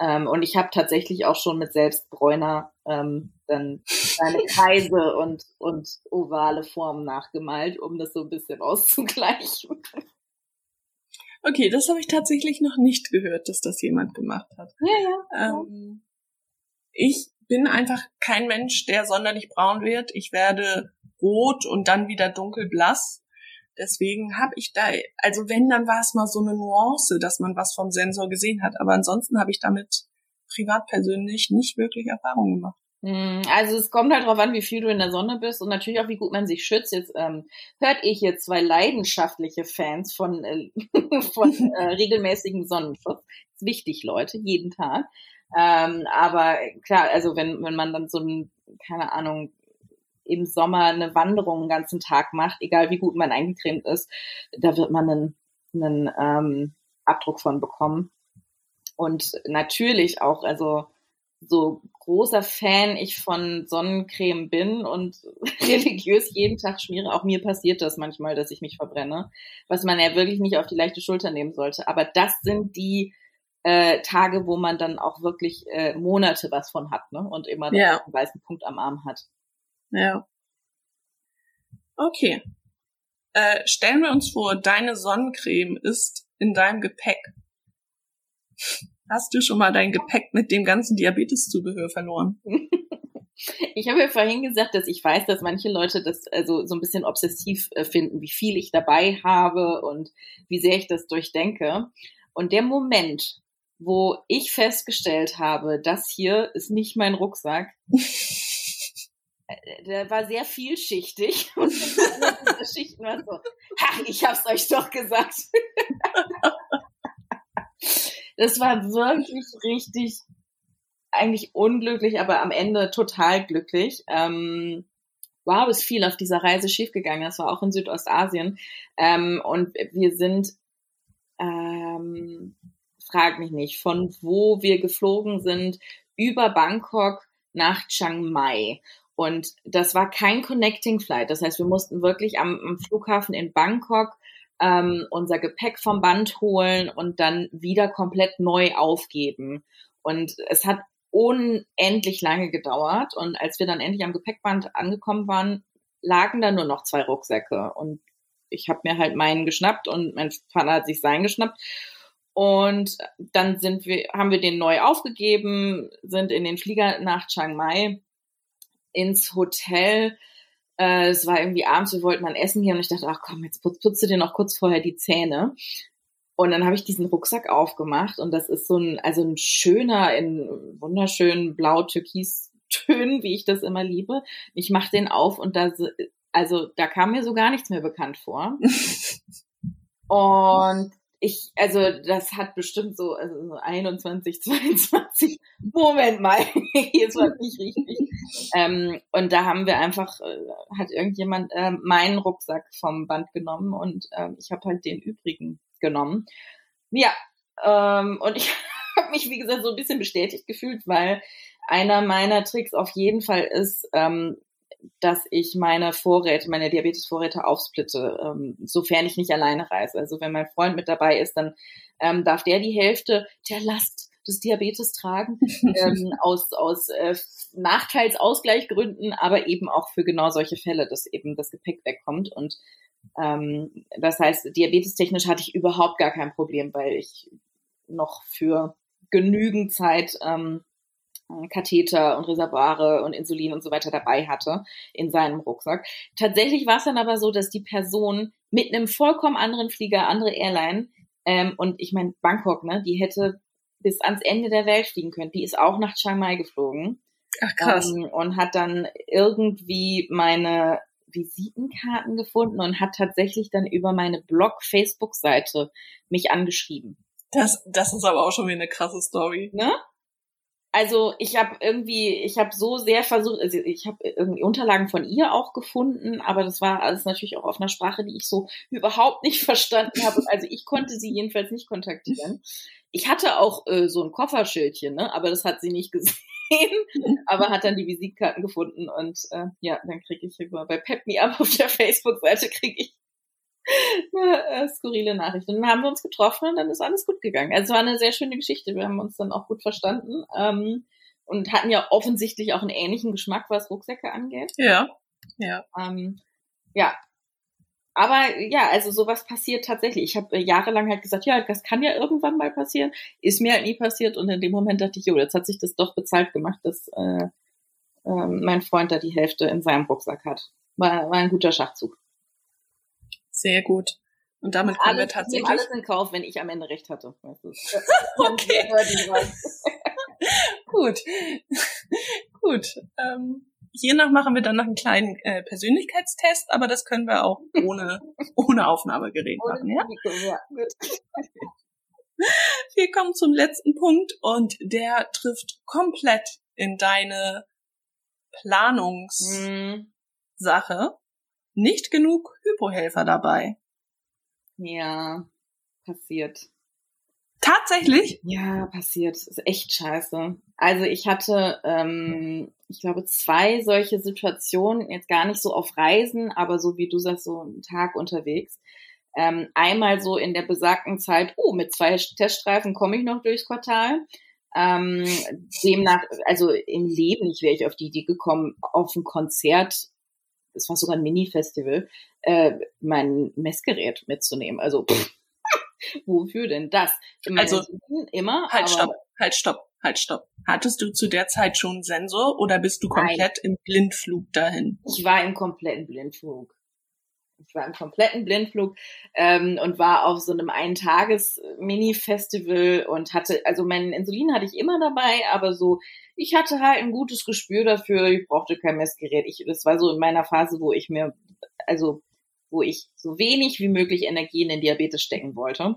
Speaker 2: Ähm, und ich habe tatsächlich auch schon mit Selbstbräuner ähm, dann kleine Kreise und, und ovale Formen nachgemalt, um das so ein bisschen auszugleichen.
Speaker 1: Okay, das habe ich tatsächlich noch nicht gehört, dass das jemand gemacht hat.
Speaker 2: Ja, ja.
Speaker 1: Ähm, ich bin einfach kein Mensch, der sonderlich braun wird. Ich werde rot und dann wieder dunkelblass. Deswegen habe ich da, also wenn, dann war es mal so eine Nuance, dass man was vom Sensor gesehen hat. Aber ansonsten habe ich damit privat persönlich nicht wirklich Erfahrung gemacht.
Speaker 2: Mm, Also es kommt halt darauf an, wie viel du in der Sonne bist und natürlich auch, wie gut man sich schützt. Jetzt ähm, hört ihr hier zwei leidenschaftliche Fans von, äh, von äh, regelmäßigem Sonnenschutz. ist wichtig, Leute, jeden Tag. Ähm, aber klar, also wenn, wenn man dann so ein, keine Ahnung, im Sommer eine Wanderung den ganzen Tag macht, egal wie gut man eingecremt ist, da wird man einen, einen ähm, Abdruck von bekommen. Und natürlich auch, also so großer Fan ich von Sonnencreme bin und religiös jeden Tag schmiere, auch mir passiert das manchmal, dass ich mich verbrenne, was man ja wirklich nicht auf die leichte Schulter nehmen sollte. Aber das sind die äh, Tage, wo man dann auch wirklich äh, Monate was von hat, ne? Und immer
Speaker 1: Ja.
Speaker 2: einen weißen Punkt am Arm hat.
Speaker 1: Ja. Okay. Äh, stellen wir uns vor, deine Sonnencreme ist in deinem Gepäck. Hast du schon mal dein Gepäck mit dem ganzen Diabeteszubehör verloren?
Speaker 2: Ich habe ja vorhin gesagt, dass ich weiß, dass manche Leute das also so ein bisschen obsessiv äh, finden, wie viel ich dabei habe und wie sehr ich das durchdenke. Und der Moment, wo ich festgestellt habe, das hier ist nicht mein Rucksack, der war sehr vielschichtig und Schichten war so, ha, ich hab's euch doch gesagt. das war wirklich richtig eigentlich unglücklich, aber am Ende total glücklich. Ähm, wow, ist viel auf dieser Reise schiefgegangen. Das war auch in Südostasien. Ähm, und wir sind, ähm, frag mich nicht, von wo wir geflogen sind, über Bangkok nach Chiang Mai. Und das war kein Connecting Flight. Das heißt, wir mussten wirklich am, am Flughafen in Bangkok ähm, unser Gepäck vom Band holen und dann wieder komplett neu aufgeben. Und es hat unendlich lange gedauert. Und als wir dann endlich am Gepäckband angekommen waren, lagen da nur noch zwei Rucksäcke. Und ich habe mir halt meinen geschnappt und mein Vater hat sich seinen geschnappt. Und dann sind wir, haben wir den neu aufgegeben, sind in den Flieger nach Chiang Mai ins Hotel. Äh, es war irgendwie abends, wir wollten dann essen gehen und ich dachte, ach komm, jetzt putz, putze dir noch kurz vorher die Zähne. Und dann habe ich diesen Rucksack aufgemacht und das ist so ein, also ein schöner, in wunderschönen blau-türkis-Tönen, wie ich das immer liebe. Ich mache den auf und da, also da kam mir so gar nichts mehr bekannt vor. Und ich, also das hat bestimmt so, also so 21, 22, Moment mal, hier ist was nicht richtig. Ähm, und da haben wir einfach, äh, hat irgendjemand äh, meinen Rucksack vom Band genommen und ähm, ich habe halt den übrigen genommen. Ja, ähm, und ich habe mich, wie gesagt, so ein bisschen bestätigt gefühlt, weil einer meiner Tricks auf jeden Fall ist, ähm, dass ich meine Vorräte, meine Diabetesvorräte aufsplitte, ähm, sofern ich nicht alleine reise. Also wenn mein Freund mit dabei ist, dann ähm, darf der die Hälfte der Last des Diabetes tragen, ähm, aus, aus äh, Nachteilsausgleichgründen, aber eben auch für genau solche Fälle, dass eben das Gepäck wegkommt. Und ähm, das heißt, diabetestechnisch hatte ich überhaupt gar kein Problem, weil ich noch für genügend Zeit ähm, Katheter und Reservoire und Insulin und so weiter dabei hatte in seinem Rucksack. Tatsächlich war es dann aber so, dass die Person mit einem vollkommen anderen Flieger, andere Airline, ähm, und ich meine, Bangkok, ne, die hätte bis ans Ende der Welt fliegen können. Die ist auch nach Chiang Mai geflogen.
Speaker 1: Ach krass.
Speaker 2: Ähm, und hat dann irgendwie meine Visitenkarten gefunden und hat tatsächlich dann über meine Blog-Facebook-Seite mich angeschrieben.
Speaker 1: Das, das ist aber auch schon wieder eine krasse Story.
Speaker 2: Ne? Also ich habe irgendwie, ich habe so sehr versucht, also ich habe irgendwie Unterlagen von ihr auch gefunden, aber das war alles natürlich auch auf einer Sprache, die ich so überhaupt nicht verstanden habe. Also ich konnte sie jedenfalls nicht kontaktieren. Ich hatte auch äh, so ein Kofferschildchen, ne? aber das hat sie nicht gesehen, aber hat dann die Visitkarten gefunden und äh, ja, dann kriege ich über bei Pep Me Up auf der Facebook-Seite kriege ich eine äh, skurrile Nachricht. Und dann haben wir uns getroffen und dann ist alles gut gegangen. Also es war eine sehr schöne Geschichte. Wir haben uns dann auch gut verstanden ähm, und hatten ja offensichtlich auch einen ähnlichen Geschmack, was Rucksäcke angeht.
Speaker 1: Ja. Ja.
Speaker 2: Ähm, ja. Aber ja, also sowas passiert tatsächlich. Ich habe äh, jahrelang halt gesagt, ja, das kann ja irgendwann mal passieren. Ist mir halt nie passiert und in dem Moment dachte ich, jo, jetzt hat sich das doch bezahlt gemacht, dass äh, äh, mein Freund da die Hälfte in seinem Rucksack hat. War, war ein guter Schachzug.
Speaker 1: Sehr gut. Und damit kommen
Speaker 2: alles,
Speaker 1: wir
Speaker 2: ich
Speaker 1: tatsächlich.
Speaker 2: nehme alles in Kauf, wenn ich am Ende recht hatte.
Speaker 1: Okay. Gut. Gut. Ähm, hiernach machen wir dann noch einen kleinen äh, Persönlichkeitstest, aber das können wir auch ohne, ohne Aufnahmegerät machen, ja?
Speaker 2: ja gut.
Speaker 1: Wir kommen zum letzten Punkt und der trifft komplett in deine Planungssache. Nicht genug Hypohelfer dabei.
Speaker 2: ja, passiert.
Speaker 1: Tatsächlich?
Speaker 2: Ja, passiert. Ist echt scheiße. Also ich hatte, ähm, ich glaube, zwei solche Situationen, jetzt gar nicht so auf Reisen, aber so wie du sagst, so einen Tag unterwegs. ähm, einmal so in der besagten Zeit, oh, mit zwei Teststreifen komme ich noch durchs Quartal. Ähm, demnach, also im Leben nicht wäre ich auf die Idee gekommen, auf ein Konzert, es war sogar ein Mini-Festival, äh, mein Messgerät mitzunehmen. Also pff, wofür denn das?
Speaker 1: Also immer. Halt, stopp, halt, stopp, halt, stopp. Hattest du zu der Zeit schon einen Sensor oder bist du komplett Nein. im Blindflug dahin?
Speaker 2: Ich war im kompletten Blindflug. Ich war im kompletten Blindflug ähm, und war auf so einem Eintages-Mini-Festival und hatte, also mein Insulin hatte ich immer dabei, aber so, ich hatte halt ein gutes Gespür dafür, ich brauchte kein Messgerät. Ich, das war so in meiner Phase, wo ich mir, also wo ich so wenig wie möglich Energie in den Diabetes stecken wollte.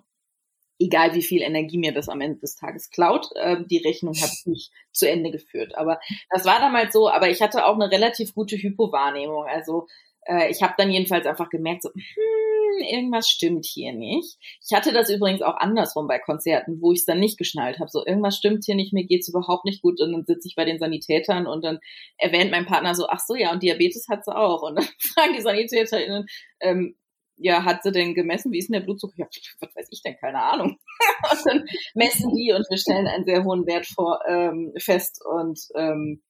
Speaker 2: Egal wie viel Energie mir das am Ende des Tages klaut, äh, die Rechnung habe ich nicht zu Ende geführt. Aber das war damals so, aber ich hatte auch eine relativ gute Hypowahrnehmung. Also äh, ich habe dann jedenfalls einfach gemerkt, so, hm, irgendwas stimmt hier nicht. Ich hatte das übrigens auch andersrum bei Konzerten, wo ich es dann nicht geschnallt habe. So, irgendwas stimmt hier nicht, mir geht's überhaupt nicht gut. Und dann sitze ich bei den Sanitätern und dann erwähnt mein Partner so, ach so, ja, und Diabetes hat sie auch. Und dann fragen die SanitäterInnen, ähm, ja, hat sie denn gemessen? Wie ist denn der Blutzucker? Ja, was weiß ich denn? Keine Ahnung. und dann messen die und wir stellen einen sehr hohen Wert vor, ähm, fest und ähm,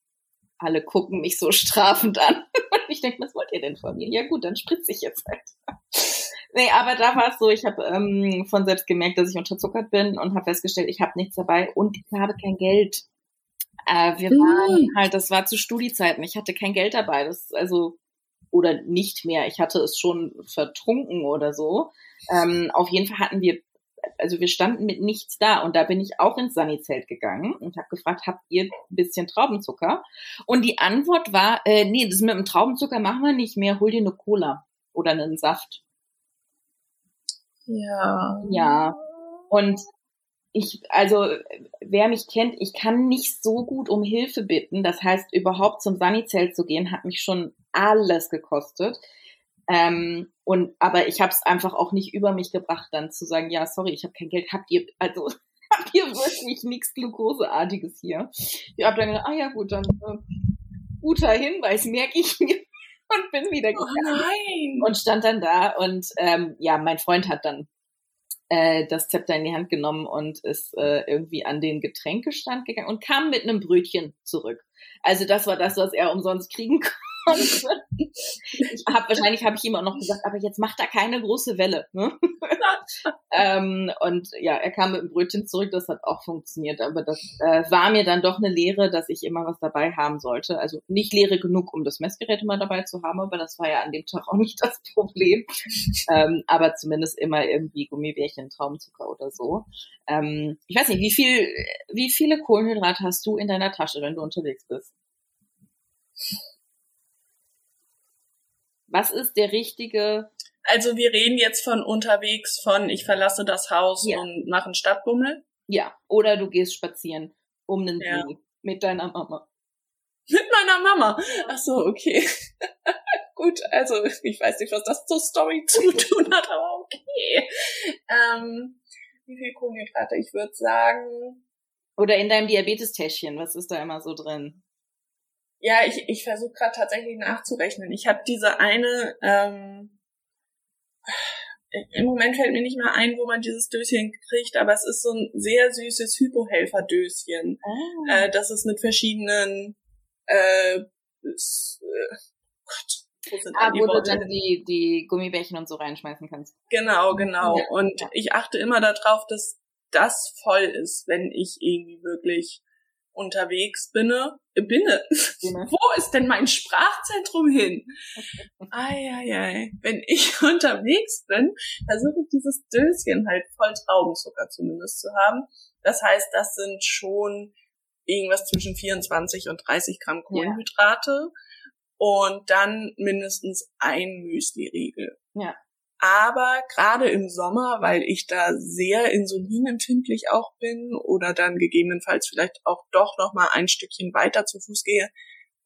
Speaker 2: alle gucken mich so strafend an. ich denke, was wollt ihr denn von mir? Ja gut, dann spritze ich jetzt halt. nee, aber da war es so, ich habe ähm, von selbst gemerkt, dass ich unterzuckert bin und habe festgestellt, ich habe nichts dabei und ich habe kein Geld. Äh, wir waren halt, das war zu Studiezeiten, ich hatte kein Geld dabei. Das also oder nicht mehr. Ich hatte es schon vertrunken oder so. Ähm, auf jeden Fall hatten wir also wir standen mit nichts da und da bin ich auch ins Sunny-Zelt gegangen und habe gefragt, habt ihr ein bisschen Traubenzucker? Und die Antwort war, äh, nee, das mit dem Traubenzucker machen wir nicht mehr, hol dir eine Cola oder einen Saft.
Speaker 1: Ja.
Speaker 2: Ja. Und ich, also wer mich kennt, ich kann nicht so gut um Hilfe bitten. Das heißt, überhaupt zum Sunny-Zelt zu gehen, hat mich schon alles gekostet. Ähm, und aber ich habe es einfach auch nicht über mich gebracht, dann zu sagen, ja, sorry, ich habe kein Geld. Habt ihr also habt ihr wirklich nichts Glukoseartiges hier? Ich habe dann gedacht, ah ja gut, dann äh, guter Hinweis, merke ich mir und bin wieder
Speaker 1: oh gegangen oh
Speaker 2: und stand dann da und ähm, ja, mein Freund hat dann äh, das Zepter in die Hand genommen und ist äh, irgendwie an den Getränkestand gegangen und kam mit einem Brötchen zurück. Also das war das, was er umsonst kriegen konnte ich hab, wahrscheinlich habe ich ihm auch noch gesagt, aber jetzt macht da keine große Welle. Ne? ähm, und ja, er kam mit dem Brötchen zurück, das hat auch funktioniert, aber das äh, war mir dann doch eine Lehre, dass ich immer was dabei haben sollte. Also nicht Lehre genug, um das Messgerät immer dabei zu haben, aber das war ja an dem Tag auch nicht das Problem. ähm, aber zumindest immer irgendwie Gummibärchen, Traumzucker oder so. Ähm, ich weiß nicht, wie viel, wie viele Kohlenhydrate hast du in deiner Tasche, wenn du unterwegs bist? Was ist der richtige?
Speaker 1: Also wir reden jetzt von unterwegs von ich verlasse das Haus ja. und mache einen Stadtbummel.
Speaker 2: Ja, oder du gehst spazieren um den ja. See mit deiner Mama.
Speaker 1: Mit meiner Mama. Ach so, okay. Gut, also ich weiß nicht, was das zur Story zu tun hat, aber okay. Ähm, wie viel Kohlenhydrate? Ich würde sagen.
Speaker 2: Oder in deinem Diabetes-Täschchen, was ist da immer so drin?
Speaker 1: Ja, ich, ich versuche gerade tatsächlich nachzurechnen. Ich habe diese eine, ähm, im Moment fällt mir nicht mehr ein, wo man dieses Döschen kriegt, aber es ist so ein sehr süßes Hypohelfer-Döschen. Oh. Äh, das ist mit verschiedenen äh, ist, äh,
Speaker 2: Gott, wo sind ah, wo du dann die, die Gummibärchen und so reinschmeißen kannst.
Speaker 1: Genau, genau. Ja. Und ja. ich achte immer darauf, dass das voll ist, wenn ich irgendwie wirklich unterwegs bin. Äh, binne. Wo ist denn mein Sprachzentrum hin? Eieiei. Wenn ich unterwegs bin, versuche ich dieses Döschen halt voll Traubenzucker zumindest zu haben. Das heißt, das sind schon irgendwas zwischen 24 und 30 Gramm Kohlenhydrate ja. und dann mindestens ein Müsli-Riegel.
Speaker 2: Ja.
Speaker 1: Aber gerade im Sommer, weil ich da sehr insulinempfindlich auch bin oder dann gegebenenfalls vielleicht auch doch noch mal ein Stückchen weiter zu Fuß gehe,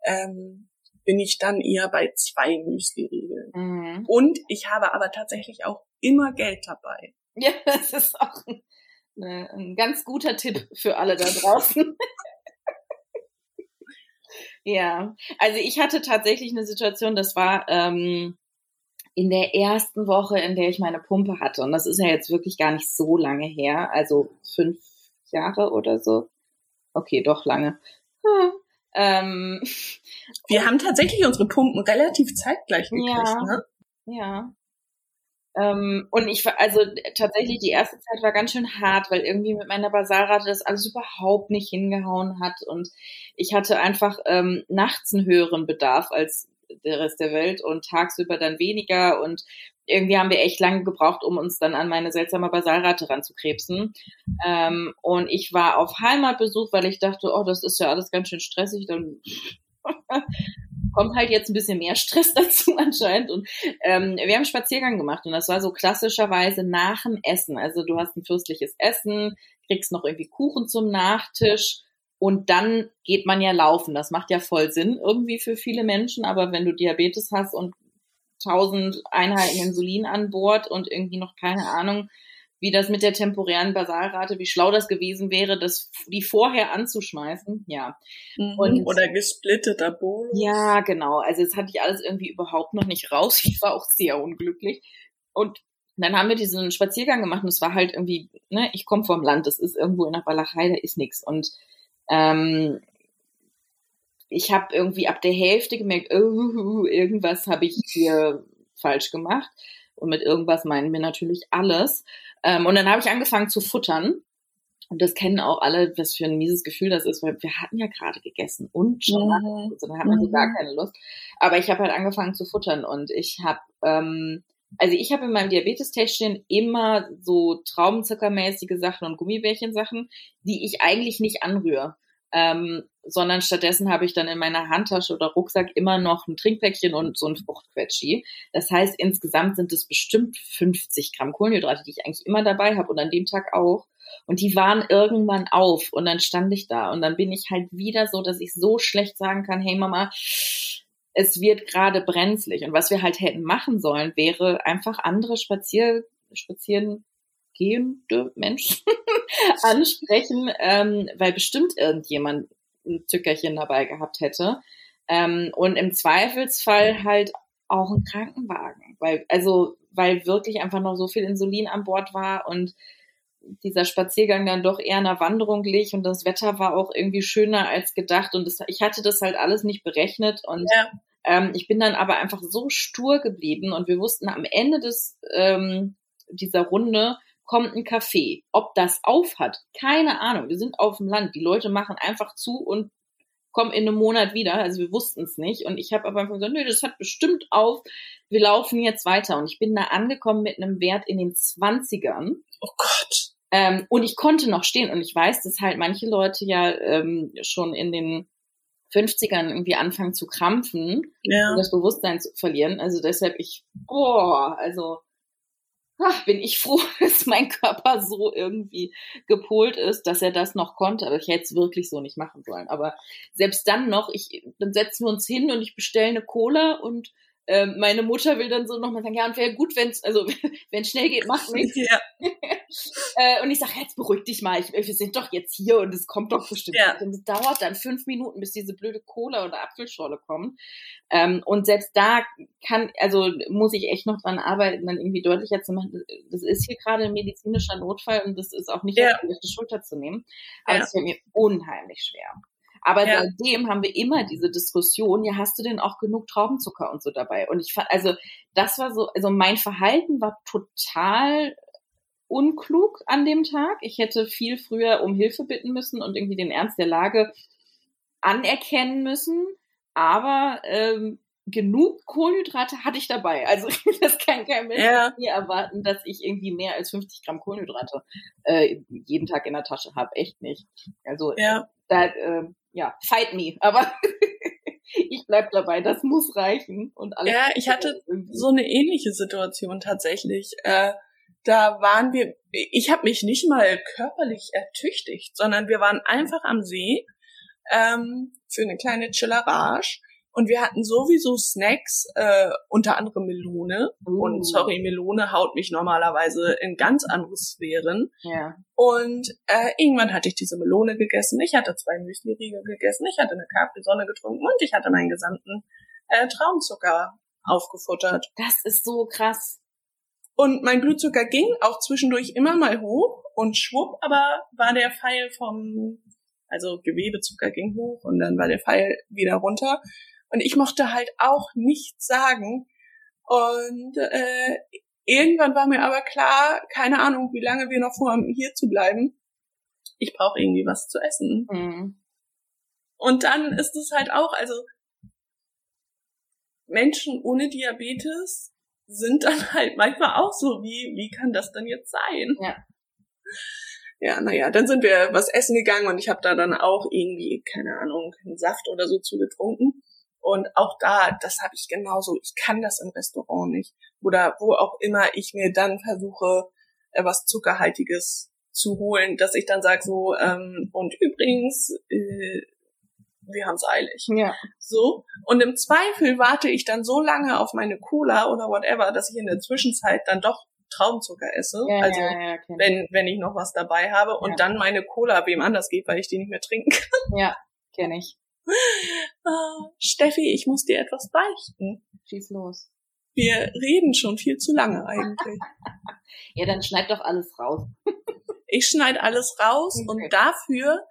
Speaker 1: ähm, bin ich dann eher bei zwei Müsli-Riegeln. Mhm. Und ich habe aber tatsächlich auch immer Geld dabei.
Speaker 2: Ja, das ist auch ein, ein ganz guter Tipp für alle da draußen. ja, also ich hatte tatsächlich eine Situation, das war ähm, in der ersten Woche, in der ich meine Pumpe hatte, und das ist ja jetzt wirklich gar nicht so lange her, also fünf Jahre oder so. Okay, doch lange. Hm. Ähm,
Speaker 1: Wir haben tatsächlich unsere Pumpen relativ zeitgleich gekriegt,
Speaker 2: ja,
Speaker 1: ne?
Speaker 2: Ja. Ähm, und ich war, also tatsächlich, die erste Zeit war ganz schön hart, weil irgendwie mit meiner Basalrate das alles überhaupt nicht hingehauen hat. Und ich hatte einfach ähm, nachts einen höheren Bedarf als der Rest der Welt und tagsüber dann weniger. Und irgendwie haben wir echt lange gebraucht, um uns dann an meine seltsame Basalrate ranzukrebsen. Ähm, und ich war auf Heimatbesuch, weil ich dachte, oh, das ist ja alles ganz schön stressig, dann kommt halt jetzt ein bisschen mehr Stress dazu anscheinend. Und ähm, wir haben einen Spaziergang gemacht und das war so klassischerweise nach dem Essen. Also du hast ein fürstliches Essen, kriegst noch irgendwie Kuchen zum Nachtisch und dann geht man ja laufen. Das macht ja voll Sinn irgendwie für viele Menschen, aber wenn du Diabetes hast und 1000 Einheiten Insulin an Bord und irgendwie noch keine Ahnung, wie das mit der temporären Basalrate, wie schlau das gewesen wäre, das die vorher anzuschmeißen. Ja.
Speaker 1: Mhm. Und, Oder gesplitteter Bolus.
Speaker 2: Ja, genau. Also das hatte ich alles irgendwie überhaupt noch nicht raus. Ich war auch sehr unglücklich. Und dann haben wir diesen Spaziergang gemacht und es war halt irgendwie, ne, ich komme vom Land, das ist irgendwo in der Walachei, da ist nichts. Und ähm, ich habe irgendwie ab der Hälfte gemerkt, oh, irgendwas habe ich hier falsch gemacht. Und mit irgendwas meinen wir natürlich alles. Ähm, und dann habe ich angefangen zu futtern. Und das kennen auch alle, was für ein mieses Gefühl das ist, weil wir hatten ja gerade gegessen und schon mhm. und dann hat man so gar mhm. keine Lust. Aber ich habe halt angefangen zu futtern und ich habe, ähm, also ich habe in meinem Diabetes-Täschchen immer so Traubenzuckermäßige Sachen und Gummibärchen-Sachen, die ich eigentlich nicht anrühre ähm, sondern stattdessen habe ich dann in meiner Handtasche oder Rucksack immer noch ein Trinkpäckchen und so ein Fruchtquetschi. Das heißt, insgesamt sind es bestimmt 50 Gramm Kohlenhydrate, die ich eigentlich immer dabei habe und an dem Tag auch. Und die waren irgendwann auf und dann stand ich da und dann bin ich halt wieder so, dass ich so schlecht sagen kann, hey Mama, es wird gerade brenzlig. Und was wir halt hätten machen sollen, wäre einfach andere Spazier, spazieren gehende Menschen ansprechen, ähm, weil bestimmt irgendjemand ein Zückerchen dabei gehabt hätte. Ähm, und im Zweifelsfall halt auch ein Krankenwagen, weil, also, weil wirklich einfach noch so viel Insulin an Bord war und dieser Spaziergang dann doch eher einer Wanderung liegt und das Wetter war auch irgendwie schöner als gedacht und das, ich hatte das halt alles nicht berechnet und ja. ähm, ich bin dann aber einfach so stur geblieben und wir wussten am Ende des ähm, dieser Runde kommt ein Café. Ob das auf hat, keine Ahnung. Wir sind auf dem Land. Die Leute machen einfach zu und kommen in einem Monat wieder. Also wir wussten es nicht. Und ich habe aber einfach gesagt, nö, das hat bestimmt auf. Wir laufen jetzt weiter. Und ich bin da angekommen mit einem Wert in den Zwanzigern.
Speaker 1: Oh Gott.
Speaker 2: Ähm, und ich konnte noch stehen. Und ich weiß, dass halt manche Leute ja ähm, schon in den 50ern irgendwie anfangen zu krampfen ja. und das Bewusstsein zu verlieren. Also deshalb ich, boah, also ach, bin ich froh, dass mein Körper so irgendwie gepolt ist, dass er das noch konnte. Aber ich hätte es wirklich so nicht machen sollen. Aber selbst dann noch, ich, dann setzen wir uns hin und ich bestelle eine Cola und äh, meine Mutter will dann so nochmal sagen, ja, und wäre gut, wenn es, also wenn es schnell geht, macht nichts. Ja. äh, und ich sage, jetzt beruhig dich mal, ich, wir sind doch jetzt hier und es kommt doch bestimmt. Ja. Und es dauert dann fünf Minuten, bis diese blöde Cola oder Apfelschorle kommt. Ähm, und selbst da kann, also muss ich echt noch dran arbeiten, dann irgendwie deutlicher zu machen, das ist hier gerade ein medizinischer Notfall und das ist auch nicht ja. auf die Schulter zu nehmen. Aber es ja. fällt mir unheimlich schwer. Aber ja. seitdem haben wir immer diese Diskussion, ja, hast du denn auch genug Traubenzucker und so dabei? Und ich fand, also das war so, also mein Verhalten war total unklug an dem Tag. Ich hätte viel früher um Hilfe bitten müssen und irgendwie den Ernst der Lage anerkennen müssen. Aber ähm, genug Kohlenhydrate hatte ich dabei. Also das kann kein Mensch ja. mir erwarten, dass ich irgendwie mehr als 50 Gramm Kohlenhydrate äh, jeden Tag in der Tasche habe. Echt nicht. Also ja. da, äh, ja, fight me. Aber ich bleib dabei, das muss reichen. Und alles
Speaker 1: ja, ich hatte so eine ähnliche Situation tatsächlich. Äh, da waren wir, ich habe mich nicht mal körperlich ertüchtigt, sondern wir waren einfach am See ähm, für eine kleine Chillerage und wir hatten sowieso Snacks, äh, unter anderem Melone. Uh. Und sorry, Melone haut mich normalerweise in ganz andere Sphären.
Speaker 2: Ja.
Speaker 1: Und äh, irgendwann hatte ich diese Melone gegessen. Ich hatte zwei Müsli-Riegel gegessen. Ich hatte eine Capri-Sonne getrunken und ich hatte meinen gesamten äh, Traumzucker aufgefuttert.
Speaker 2: Das ist so krass.
Speaker 1: Und mein Blutzucker ging auch zwischendurch immer mal hoch und schwupp, aber war der Pfeil vom, also Gewebezucker ging hoch und dann war der Pfeil wieder runter. Und ich mochte halt auch nichts sagen. Und äh, irgendwann war mir aber klar, keine Ahnung, wie lange wir noch vorhaben, hier zu bleiben. Ich brauche irgendwie was zu essen.
Speaker 2: Mhm.
Speaker 1: Und dann ist es halt auch, also Menschen ohne Diabetes sind dann halt manchmal auch so, wie, wie kann das denn jetzt sein?
Speaker 2: Ja.
Speaker 1: Ja, naja, dann sind wir was essen gegangen und ich habe da dann auch irgendwie, keine Ahnung, einen Saft oder so zugetrunken. Und auch da, das habe ich genauso. Ich kann das im Restaurant nicht. Oder wo auch immer ich mir dann versuche, äh, was Zuckerhaltiges zu holen, dass ich dann sage so, ähm, und übrigens, äh, wir haben's eilig.
Speaker 2: Ja.
Speaker 1: So. Und im Zweifel warte ich dann so lange auf meine Cola oder whatever, dass ich in der Zwischenzeit dann doch Traubenzucker esse.
Speaker 2: Ja,
Speaker 1: also
Speaker 2: ja, ja, ich.
Speaker 1: wenn, wenn ich noch was dabei habe und dann meine Cola wem anders geht, weil ich die nicht mehr trinken kann.
Speaker 2: Ja, kenne ich.
Speaker 1: Ah, Steffi, ich muss dir etwas beichten.
Speaker 2: Schieß los.
Speaker 1: Wir reden schon viel zu lange eigentlich.
Speaker 2: Ja, dann schneid doch alles raus.
Speaker 1: Ich schneide alles raus
Speaker 2: Okay.
Speaker 1: und dafür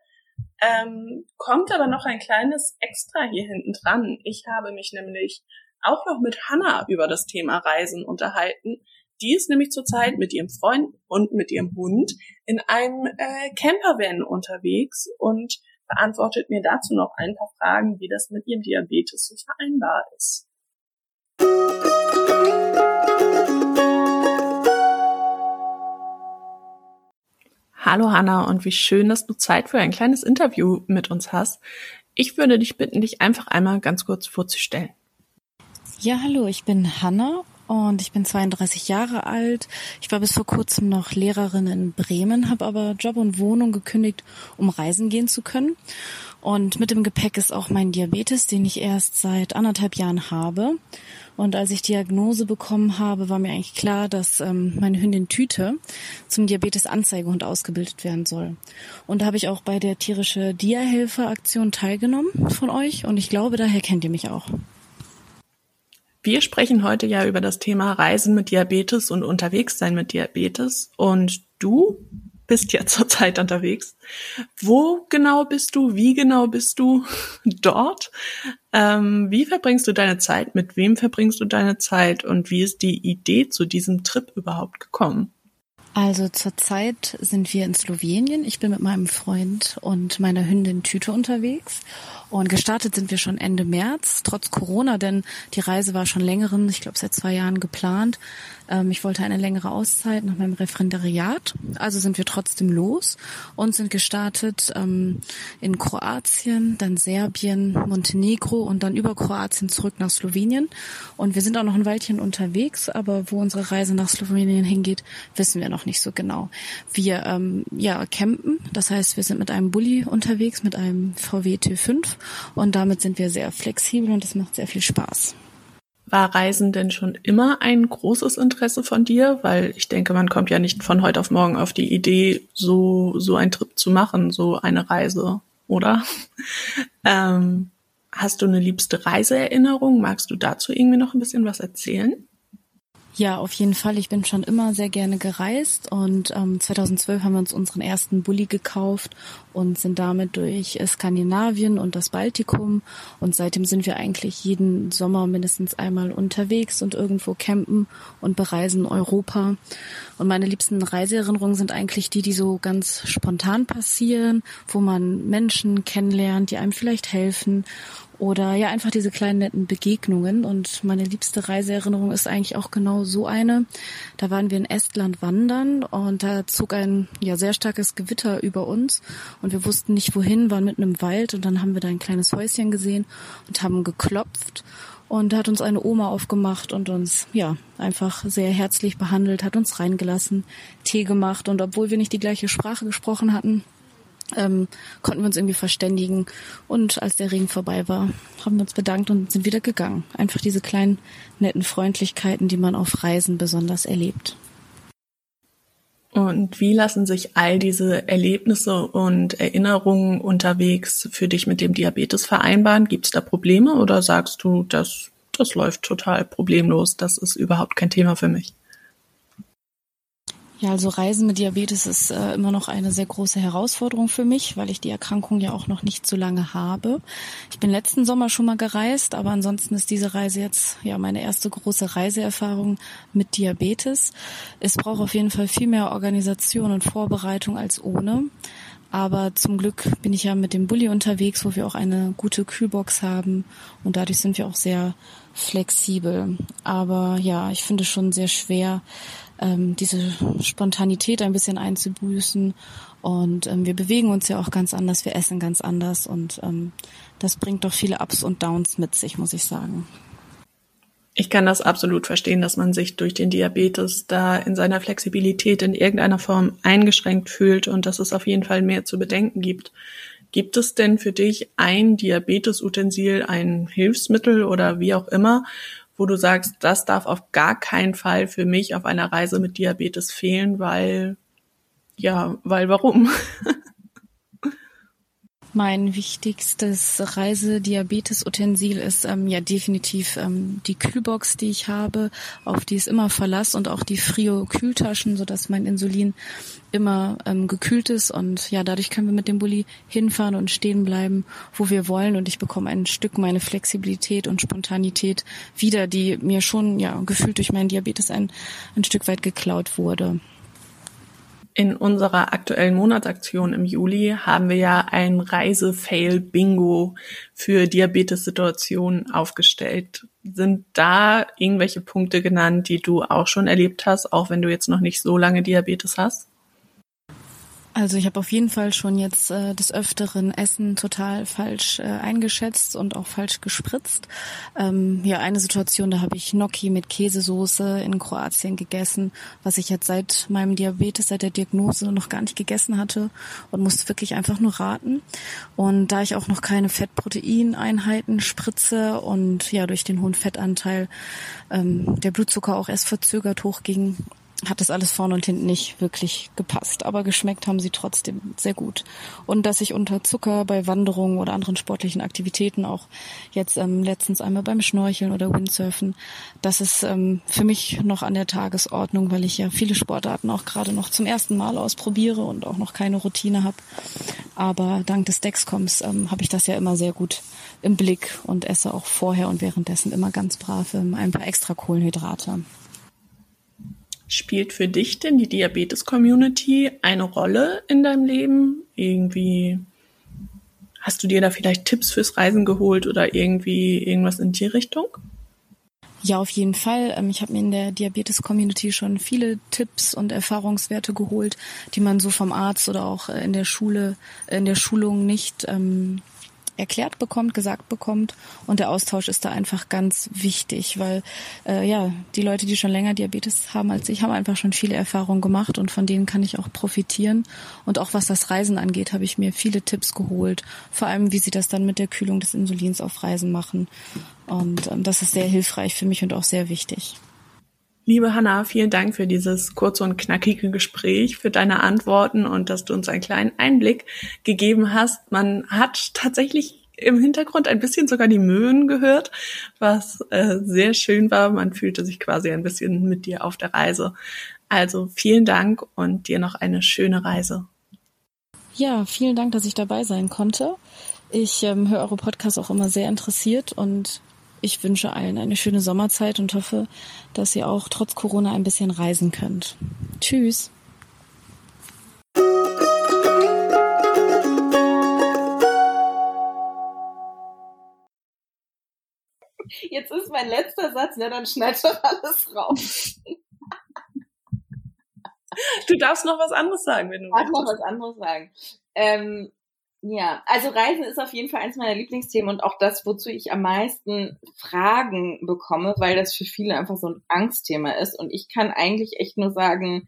Speaker 1: ähm, kommt aber noch ein kleines Extra hier hinten dran. Ich habe mich nämlich auch noch mit Hannah über das Thema Reisen unterhalten. Die ist nämlich zurzeit mit ihrem Freund und mit ihrem Hund in einem äh, Campervan unterwegs und beantwortet mir dazu noch ein paar Fragen, wie das mit ihrem Diabetes so vereinbar ist. Hallo Hanna und wie schön, dass du Zeit für ein kleines Interview mit uns hast. Ich würde dich bitten, dich einfach einmal ganz kurz vorzustellen.
Speaker 4: Ja, hallo, ich bin Hanna und ich bin 32 Jahre alt. Ich war bis vor kurzem noch Lehrerin in Bremen, habe aber Job und Wohnung gekündigt, um reisen gehen zu können. Und mit dem Gepäck ist auch mein Diabetes, den ich erst seit anderthalb Jahren habe. Und als ich Diagnose bekommen habe, war mir eigentlich klar, dass ähm, meine Hündin Tüte zum Diabetes-Anzeigehund ausgebildet werden soll. Und da habe ich auch bei der tierische Dia-Helfer-Aktion teilgenommen von euch. Und ich glaube, daher kennt ihr mich auch.
Speaker 1: Wir sprechen heute ja über das Thema Reisen mit Diabetes und Unterwegssein mit Diabetes. Und du bist ja zurzeit unterwegs. Wo genau bist du? Wie genau bist du dort? Ähm, wie verbringst du deine Zeit? Mit wem verbringst du deine Zeit? Und wie ist die Idee zu diesem Trip überhaupt gekommen?
Speaker 4: Also zurzeit sind wir in Slowenien. Ich bin mit meinem Freund und meiner Hündin Tüte unterwegs. Und gestartet sind wir schon Ende März, trotz Corona, denn die Reise war schon längeren, ich glaube seit zwei Jahren geplant. Ähm, ich wollte eine längere Auszeit nach meinem Referendariat. Also sind wir trotzdem los und sind gestartet ähm, in Kroatien, dann Serbien, Montenegro und dann über Kroatien zurück nach Slowenien. Und wir sind auch noch ein Weilchen unterwegs, aber wo unsere Reise nach Slowenien hingeht, wissen wir noch nicht so genau. Wir ähm, ja campen, das heißt, wir sind mit einem Bulli unterwegs, mit einem VW T5 und damit sind wir sehr flexibel und es macht sehr viel Spaß.
Speaker 1: War Reisen denn schon immer ein großes Interesse von dir? Weil ich denke, man kommt ja nicht von heute auf morgen auf die Idee, so, so einen Trip zu machen, so eine Reise, oder? ähm, hast du eine liebste Reiseerinnerung? Magst du dazu irgendwie noch ein bisschen was erzählen?
Speaker 4: Ja, auf jeden Fall. Ich bin schon immer sehr gerne gereist und ähm, 2012 haben wir uns unseren ersten Bulli gekauft und sind damit durch Skandinavien und das Baltikum und seitdem sind wir eigentlich jeden Sommer mindestens einmal unterwegs und irgendwo campen und bereisen Europa. Und meine liebsten Reiseerinnerungen sind eigentlich die, die so ganz spontan passieren, wo man Menschen kennenlernt, die einem vielleicht helfen oder ja, einfach diese kleinen netten Begegnungen. Und meine liebste Reiseerinnerung ist eigentlich auch genau so eine. Da waren wir in Estland wandern und da zog ein ja sehr starkes Gewitter über uns und wir wussten nicht wohin, waren mitten im Wald und dann haben wir da ein kleines Häuschen gesehen und haben geklopft. Und da hat uns eine Oma aufgemacht und uns, ja, einfach sehr herzlich behandelt, hat uns reingelassen, Tee gemacht und obwohl wir nicht die gleiche Sprache gesprochen hatten, ähm, konnten wir uns irgendwie verständigen. Und als der Regen vorbei war, haben wir uns bedankt und sind wieder gegangen. Einfach diese kleinen, netten Freundlichkeiten, die man auf Reisen besonders erlebt.
Speaker 1: Und wie lassen sich all diese Erlebnisse und Erinnerungen unterwegs für dich mit dem Diabetes vereinbaren? Gibt es da Probleme oder sagst du, das das läuft total problemlos. Das ist überhaupt kein Thema für mich.
Speaker 4: Ja, also Reisen mit Diabetes ist äh, immer noch eine sehr große Herausforderung für mich, weil ich die Erkrankung ja auch noch nicht so lange habe. Ich bin letzten Sommer schon mal gereist, aber ansonsten ist diese Reise jetzt ja meine erste große Reiseerfahrung mit Diabetes. Es braucht auf jeden Fall viel mehr Organisation und Vorbereitung als ohne. Aber zum Glück bin ich ja mit dem Bulli unterwegs, wo wir auch eine gute Kühlbox haben und dadurch sind wir auch sehr flexibel. Aber ja, ich finde es schon sehr schwer, ähm, diese Spontanität ein bisschen einzubüßen. Und ähm, wir bewegen uns ja auch ganz anders, wir essen ganz anders und ähm, das bringt doch viele Ups und Downs mit sich, muss ich sagen.
Speaker 1: Ich kann das absolut verstehen, dass man sich durch den Diabetes da in seiner Flexibilität in irgendeiner Form eingeschränkt fühlt und dass es auf jeden Fall mehr zu bedenken gibt. Gibt es denn für dich ein Diabetesutensil, ein Hilfsmittel oder wie auch immer, wo du sagst, das darf auf gar keinen Fall für mich auf einer Reise mit Diabetes fehlen, weil, ja, weil warum?
Speaker 4: Mein wichtigstes Reisediabetes-Utensil ist ähm, ja definitiv ähm, die Kühlbox, die ich habe, auf die ist immer Verlass und auch die Frio-Kühltaschen, sodass mein Insulin immer ähm, gekühlt ist und ja, dadurch können wir mit dem Bulli hinfahren und stehen bleiben, wo wir wollen und ich bekomme ein Stück meine Flexibilität und Spontanität wieder, die mir schon ja gefühlt durch meinen Diabetes ein, ein Stück weit geklaut wurde.
Speaker 1: In unserer aktuellen Monatsaktion im Juli haben wir ja ein Reise-Fail-Bingo für Diabetes-Situationen aufgestellt. Sind da irgendwelche Punkte genannt, die du auch schon erlebt hast, auch wenn du jetzt noch nicht so lange Diabetes hast?
Speaker 4: Also ich habe auf jeden Fall schon jetzt äh, des Öfteren Essen total falsch äh, eingeschätzt und auch falsch gespritzt. Ähm, ja, eine Situation, da habe ich Gnocchi mit Käsesoße in Kroatien gegessen, was ich jetzt seit meinem Diabetes, seit der Diagnose noch gar nicht gegessen hatte und musste wirklich einfach nur raten. Und da ich auch noch keine Fettproteineinheiten spritze und ja durch den hohen Fettanteil ähm, der Blutzucker auch erst verzögert hochging, hat das alles vorne und hinten nicht wirklich gepasst. Aber geschmeckt haben sie trotzdem sehr gut. Und dass ich unter Zucker bei Wanderungen oder anderen sportlichen Aktivitäten, auch jetzt ähm, letztens einmal beim Schnorcheln oder Windsurfen, das ist ähm, für mich noch an der Tagesordnung, weil ich ja viele Sportarten auch gerade noch zum ersten Mal ausprobiere und auch noch keine Routine habe. Aber dank des Dexcoms ähm, habe ich das ja immer sehr gut im Blick und esse auch vorher und währenddessen immer ganz brav ähm, ein paar extra Kohlenhydrate.
Speaker 1: Spielt für dich denn die Diabetes-Community eine Rolle in deinem Leben? Irgendwie hast du dir da vielleicht Tipps fürs Reisen geholt oder irgendwie irgendwas in die Richtung?
Speaker 4: Ja, auf jeden Fall. Ähm, ich habe mir in der Diabetes-Community schon viele Tipps und Erfahrungswerte geholt, die man so vom Arzt oder auch äh, in der Schule, äh, in der Schulung nicht ähm, erklärt bekommt, gesagt bekommt. Und der Austausch ist da einfach ganz wichtig, weil äh, ja, die Leute, die schon länger Diabetes haben als ich, haben einfach schon viele Erfahrungen gemacht und von denen kann ich auch profitieren. Und auch was das Reisen angeht, habe ich mir viele Tipps geholt. Vor allem, wie sie das dann mit der Kühlung des Insulins auf Reisen machen. Und ähm, das ist sehr hilfreich für mich und auch sehr wichtig.
Speaker 1: Liebe Hanna, vielen Dank für dieses kurze und knackige Gespräch, für deine Antworten und dass du uns einen kleinen Einblick gegeben hast. Man hat tatsächlich im Hintergrund ein bisschen sogar die Möwen gehört, was äh, sehr schön war. Man fühlte sich quasi ein bisschen mit dir auf der Reise. Also vielen Dank und dir noch eine schöne Reise.
Speaker 4: Ja, vielen Dank, dass ich dabei sein konnte. Ich ähm, höre eure Podcasts auch immer sehr interessiert und ich wünsche allen eine schöne Sommerzeit und hoffe, dass ihr auch trotz Corona ein bisschen reisen könnt. Tschüss.
Speaker 2: Jetzt ist mein letzter Satz, ja, dann schneid doch alles raus.
Speaker 1: Du darfst noch was anderes sagen, wenn du
Speaker 2: willst. Ich darf noch was anderes sagen. Ähm, ja, also Reisen ist auf jeden Fall eins meiner Lieblingsthemen und auch das, wozu ich am meisten Fragen bekomme, weil das für viele einfach so ein Angstthema ist. Und ich kann eigentlich echt nur sagen,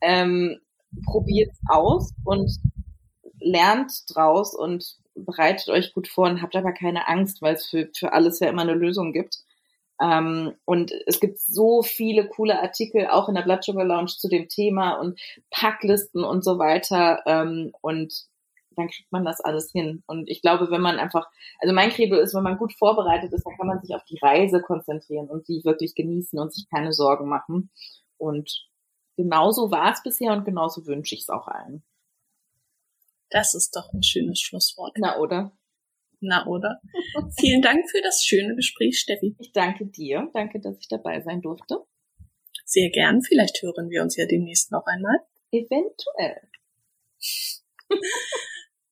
Speaker 2: ähm, probiert's aus und lernt draus und bereitet euch gut vor und habt aber keine Angst, weil es für, für alles ja immer eine Lösung gibt. Ähm, und es gibt so viele coole Artikel auch in der Blood Sugar Lounge zu dem Thema und Packlisten und so weiter. Ähm, und dann kriegt man das alles hin. Und ich glaube, wenn man einfach, also mein Credo ist, wenn man gut vorbereitet ist, dann kann man sich auf die Reise konzentrieren und sie wirklich genießen und sich keine Sorgen machen. Und genauso war es bisher und genauso wünsche ich es auch allen.
Speaker 1: Das ist doch ein schönes Schlusswort.
Speaker 2: Na, oder?
Speaker 1: Na, oder? Vielen Dank für das schöne Gespräch, Steffi.
Speaker 2: Ich danke dir. Danke, dass ich dabei sein durfte.
Speaker 1: Sehr gern. Vielleicht hören wir uns ja demnächst noch einmal.
Speaker 2: Eventuell.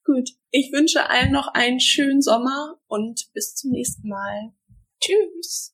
Speaker 1: Gut. Ich wünsche allen noch einen schönen Sommer und bis zum nächsten Mal. Tschüss.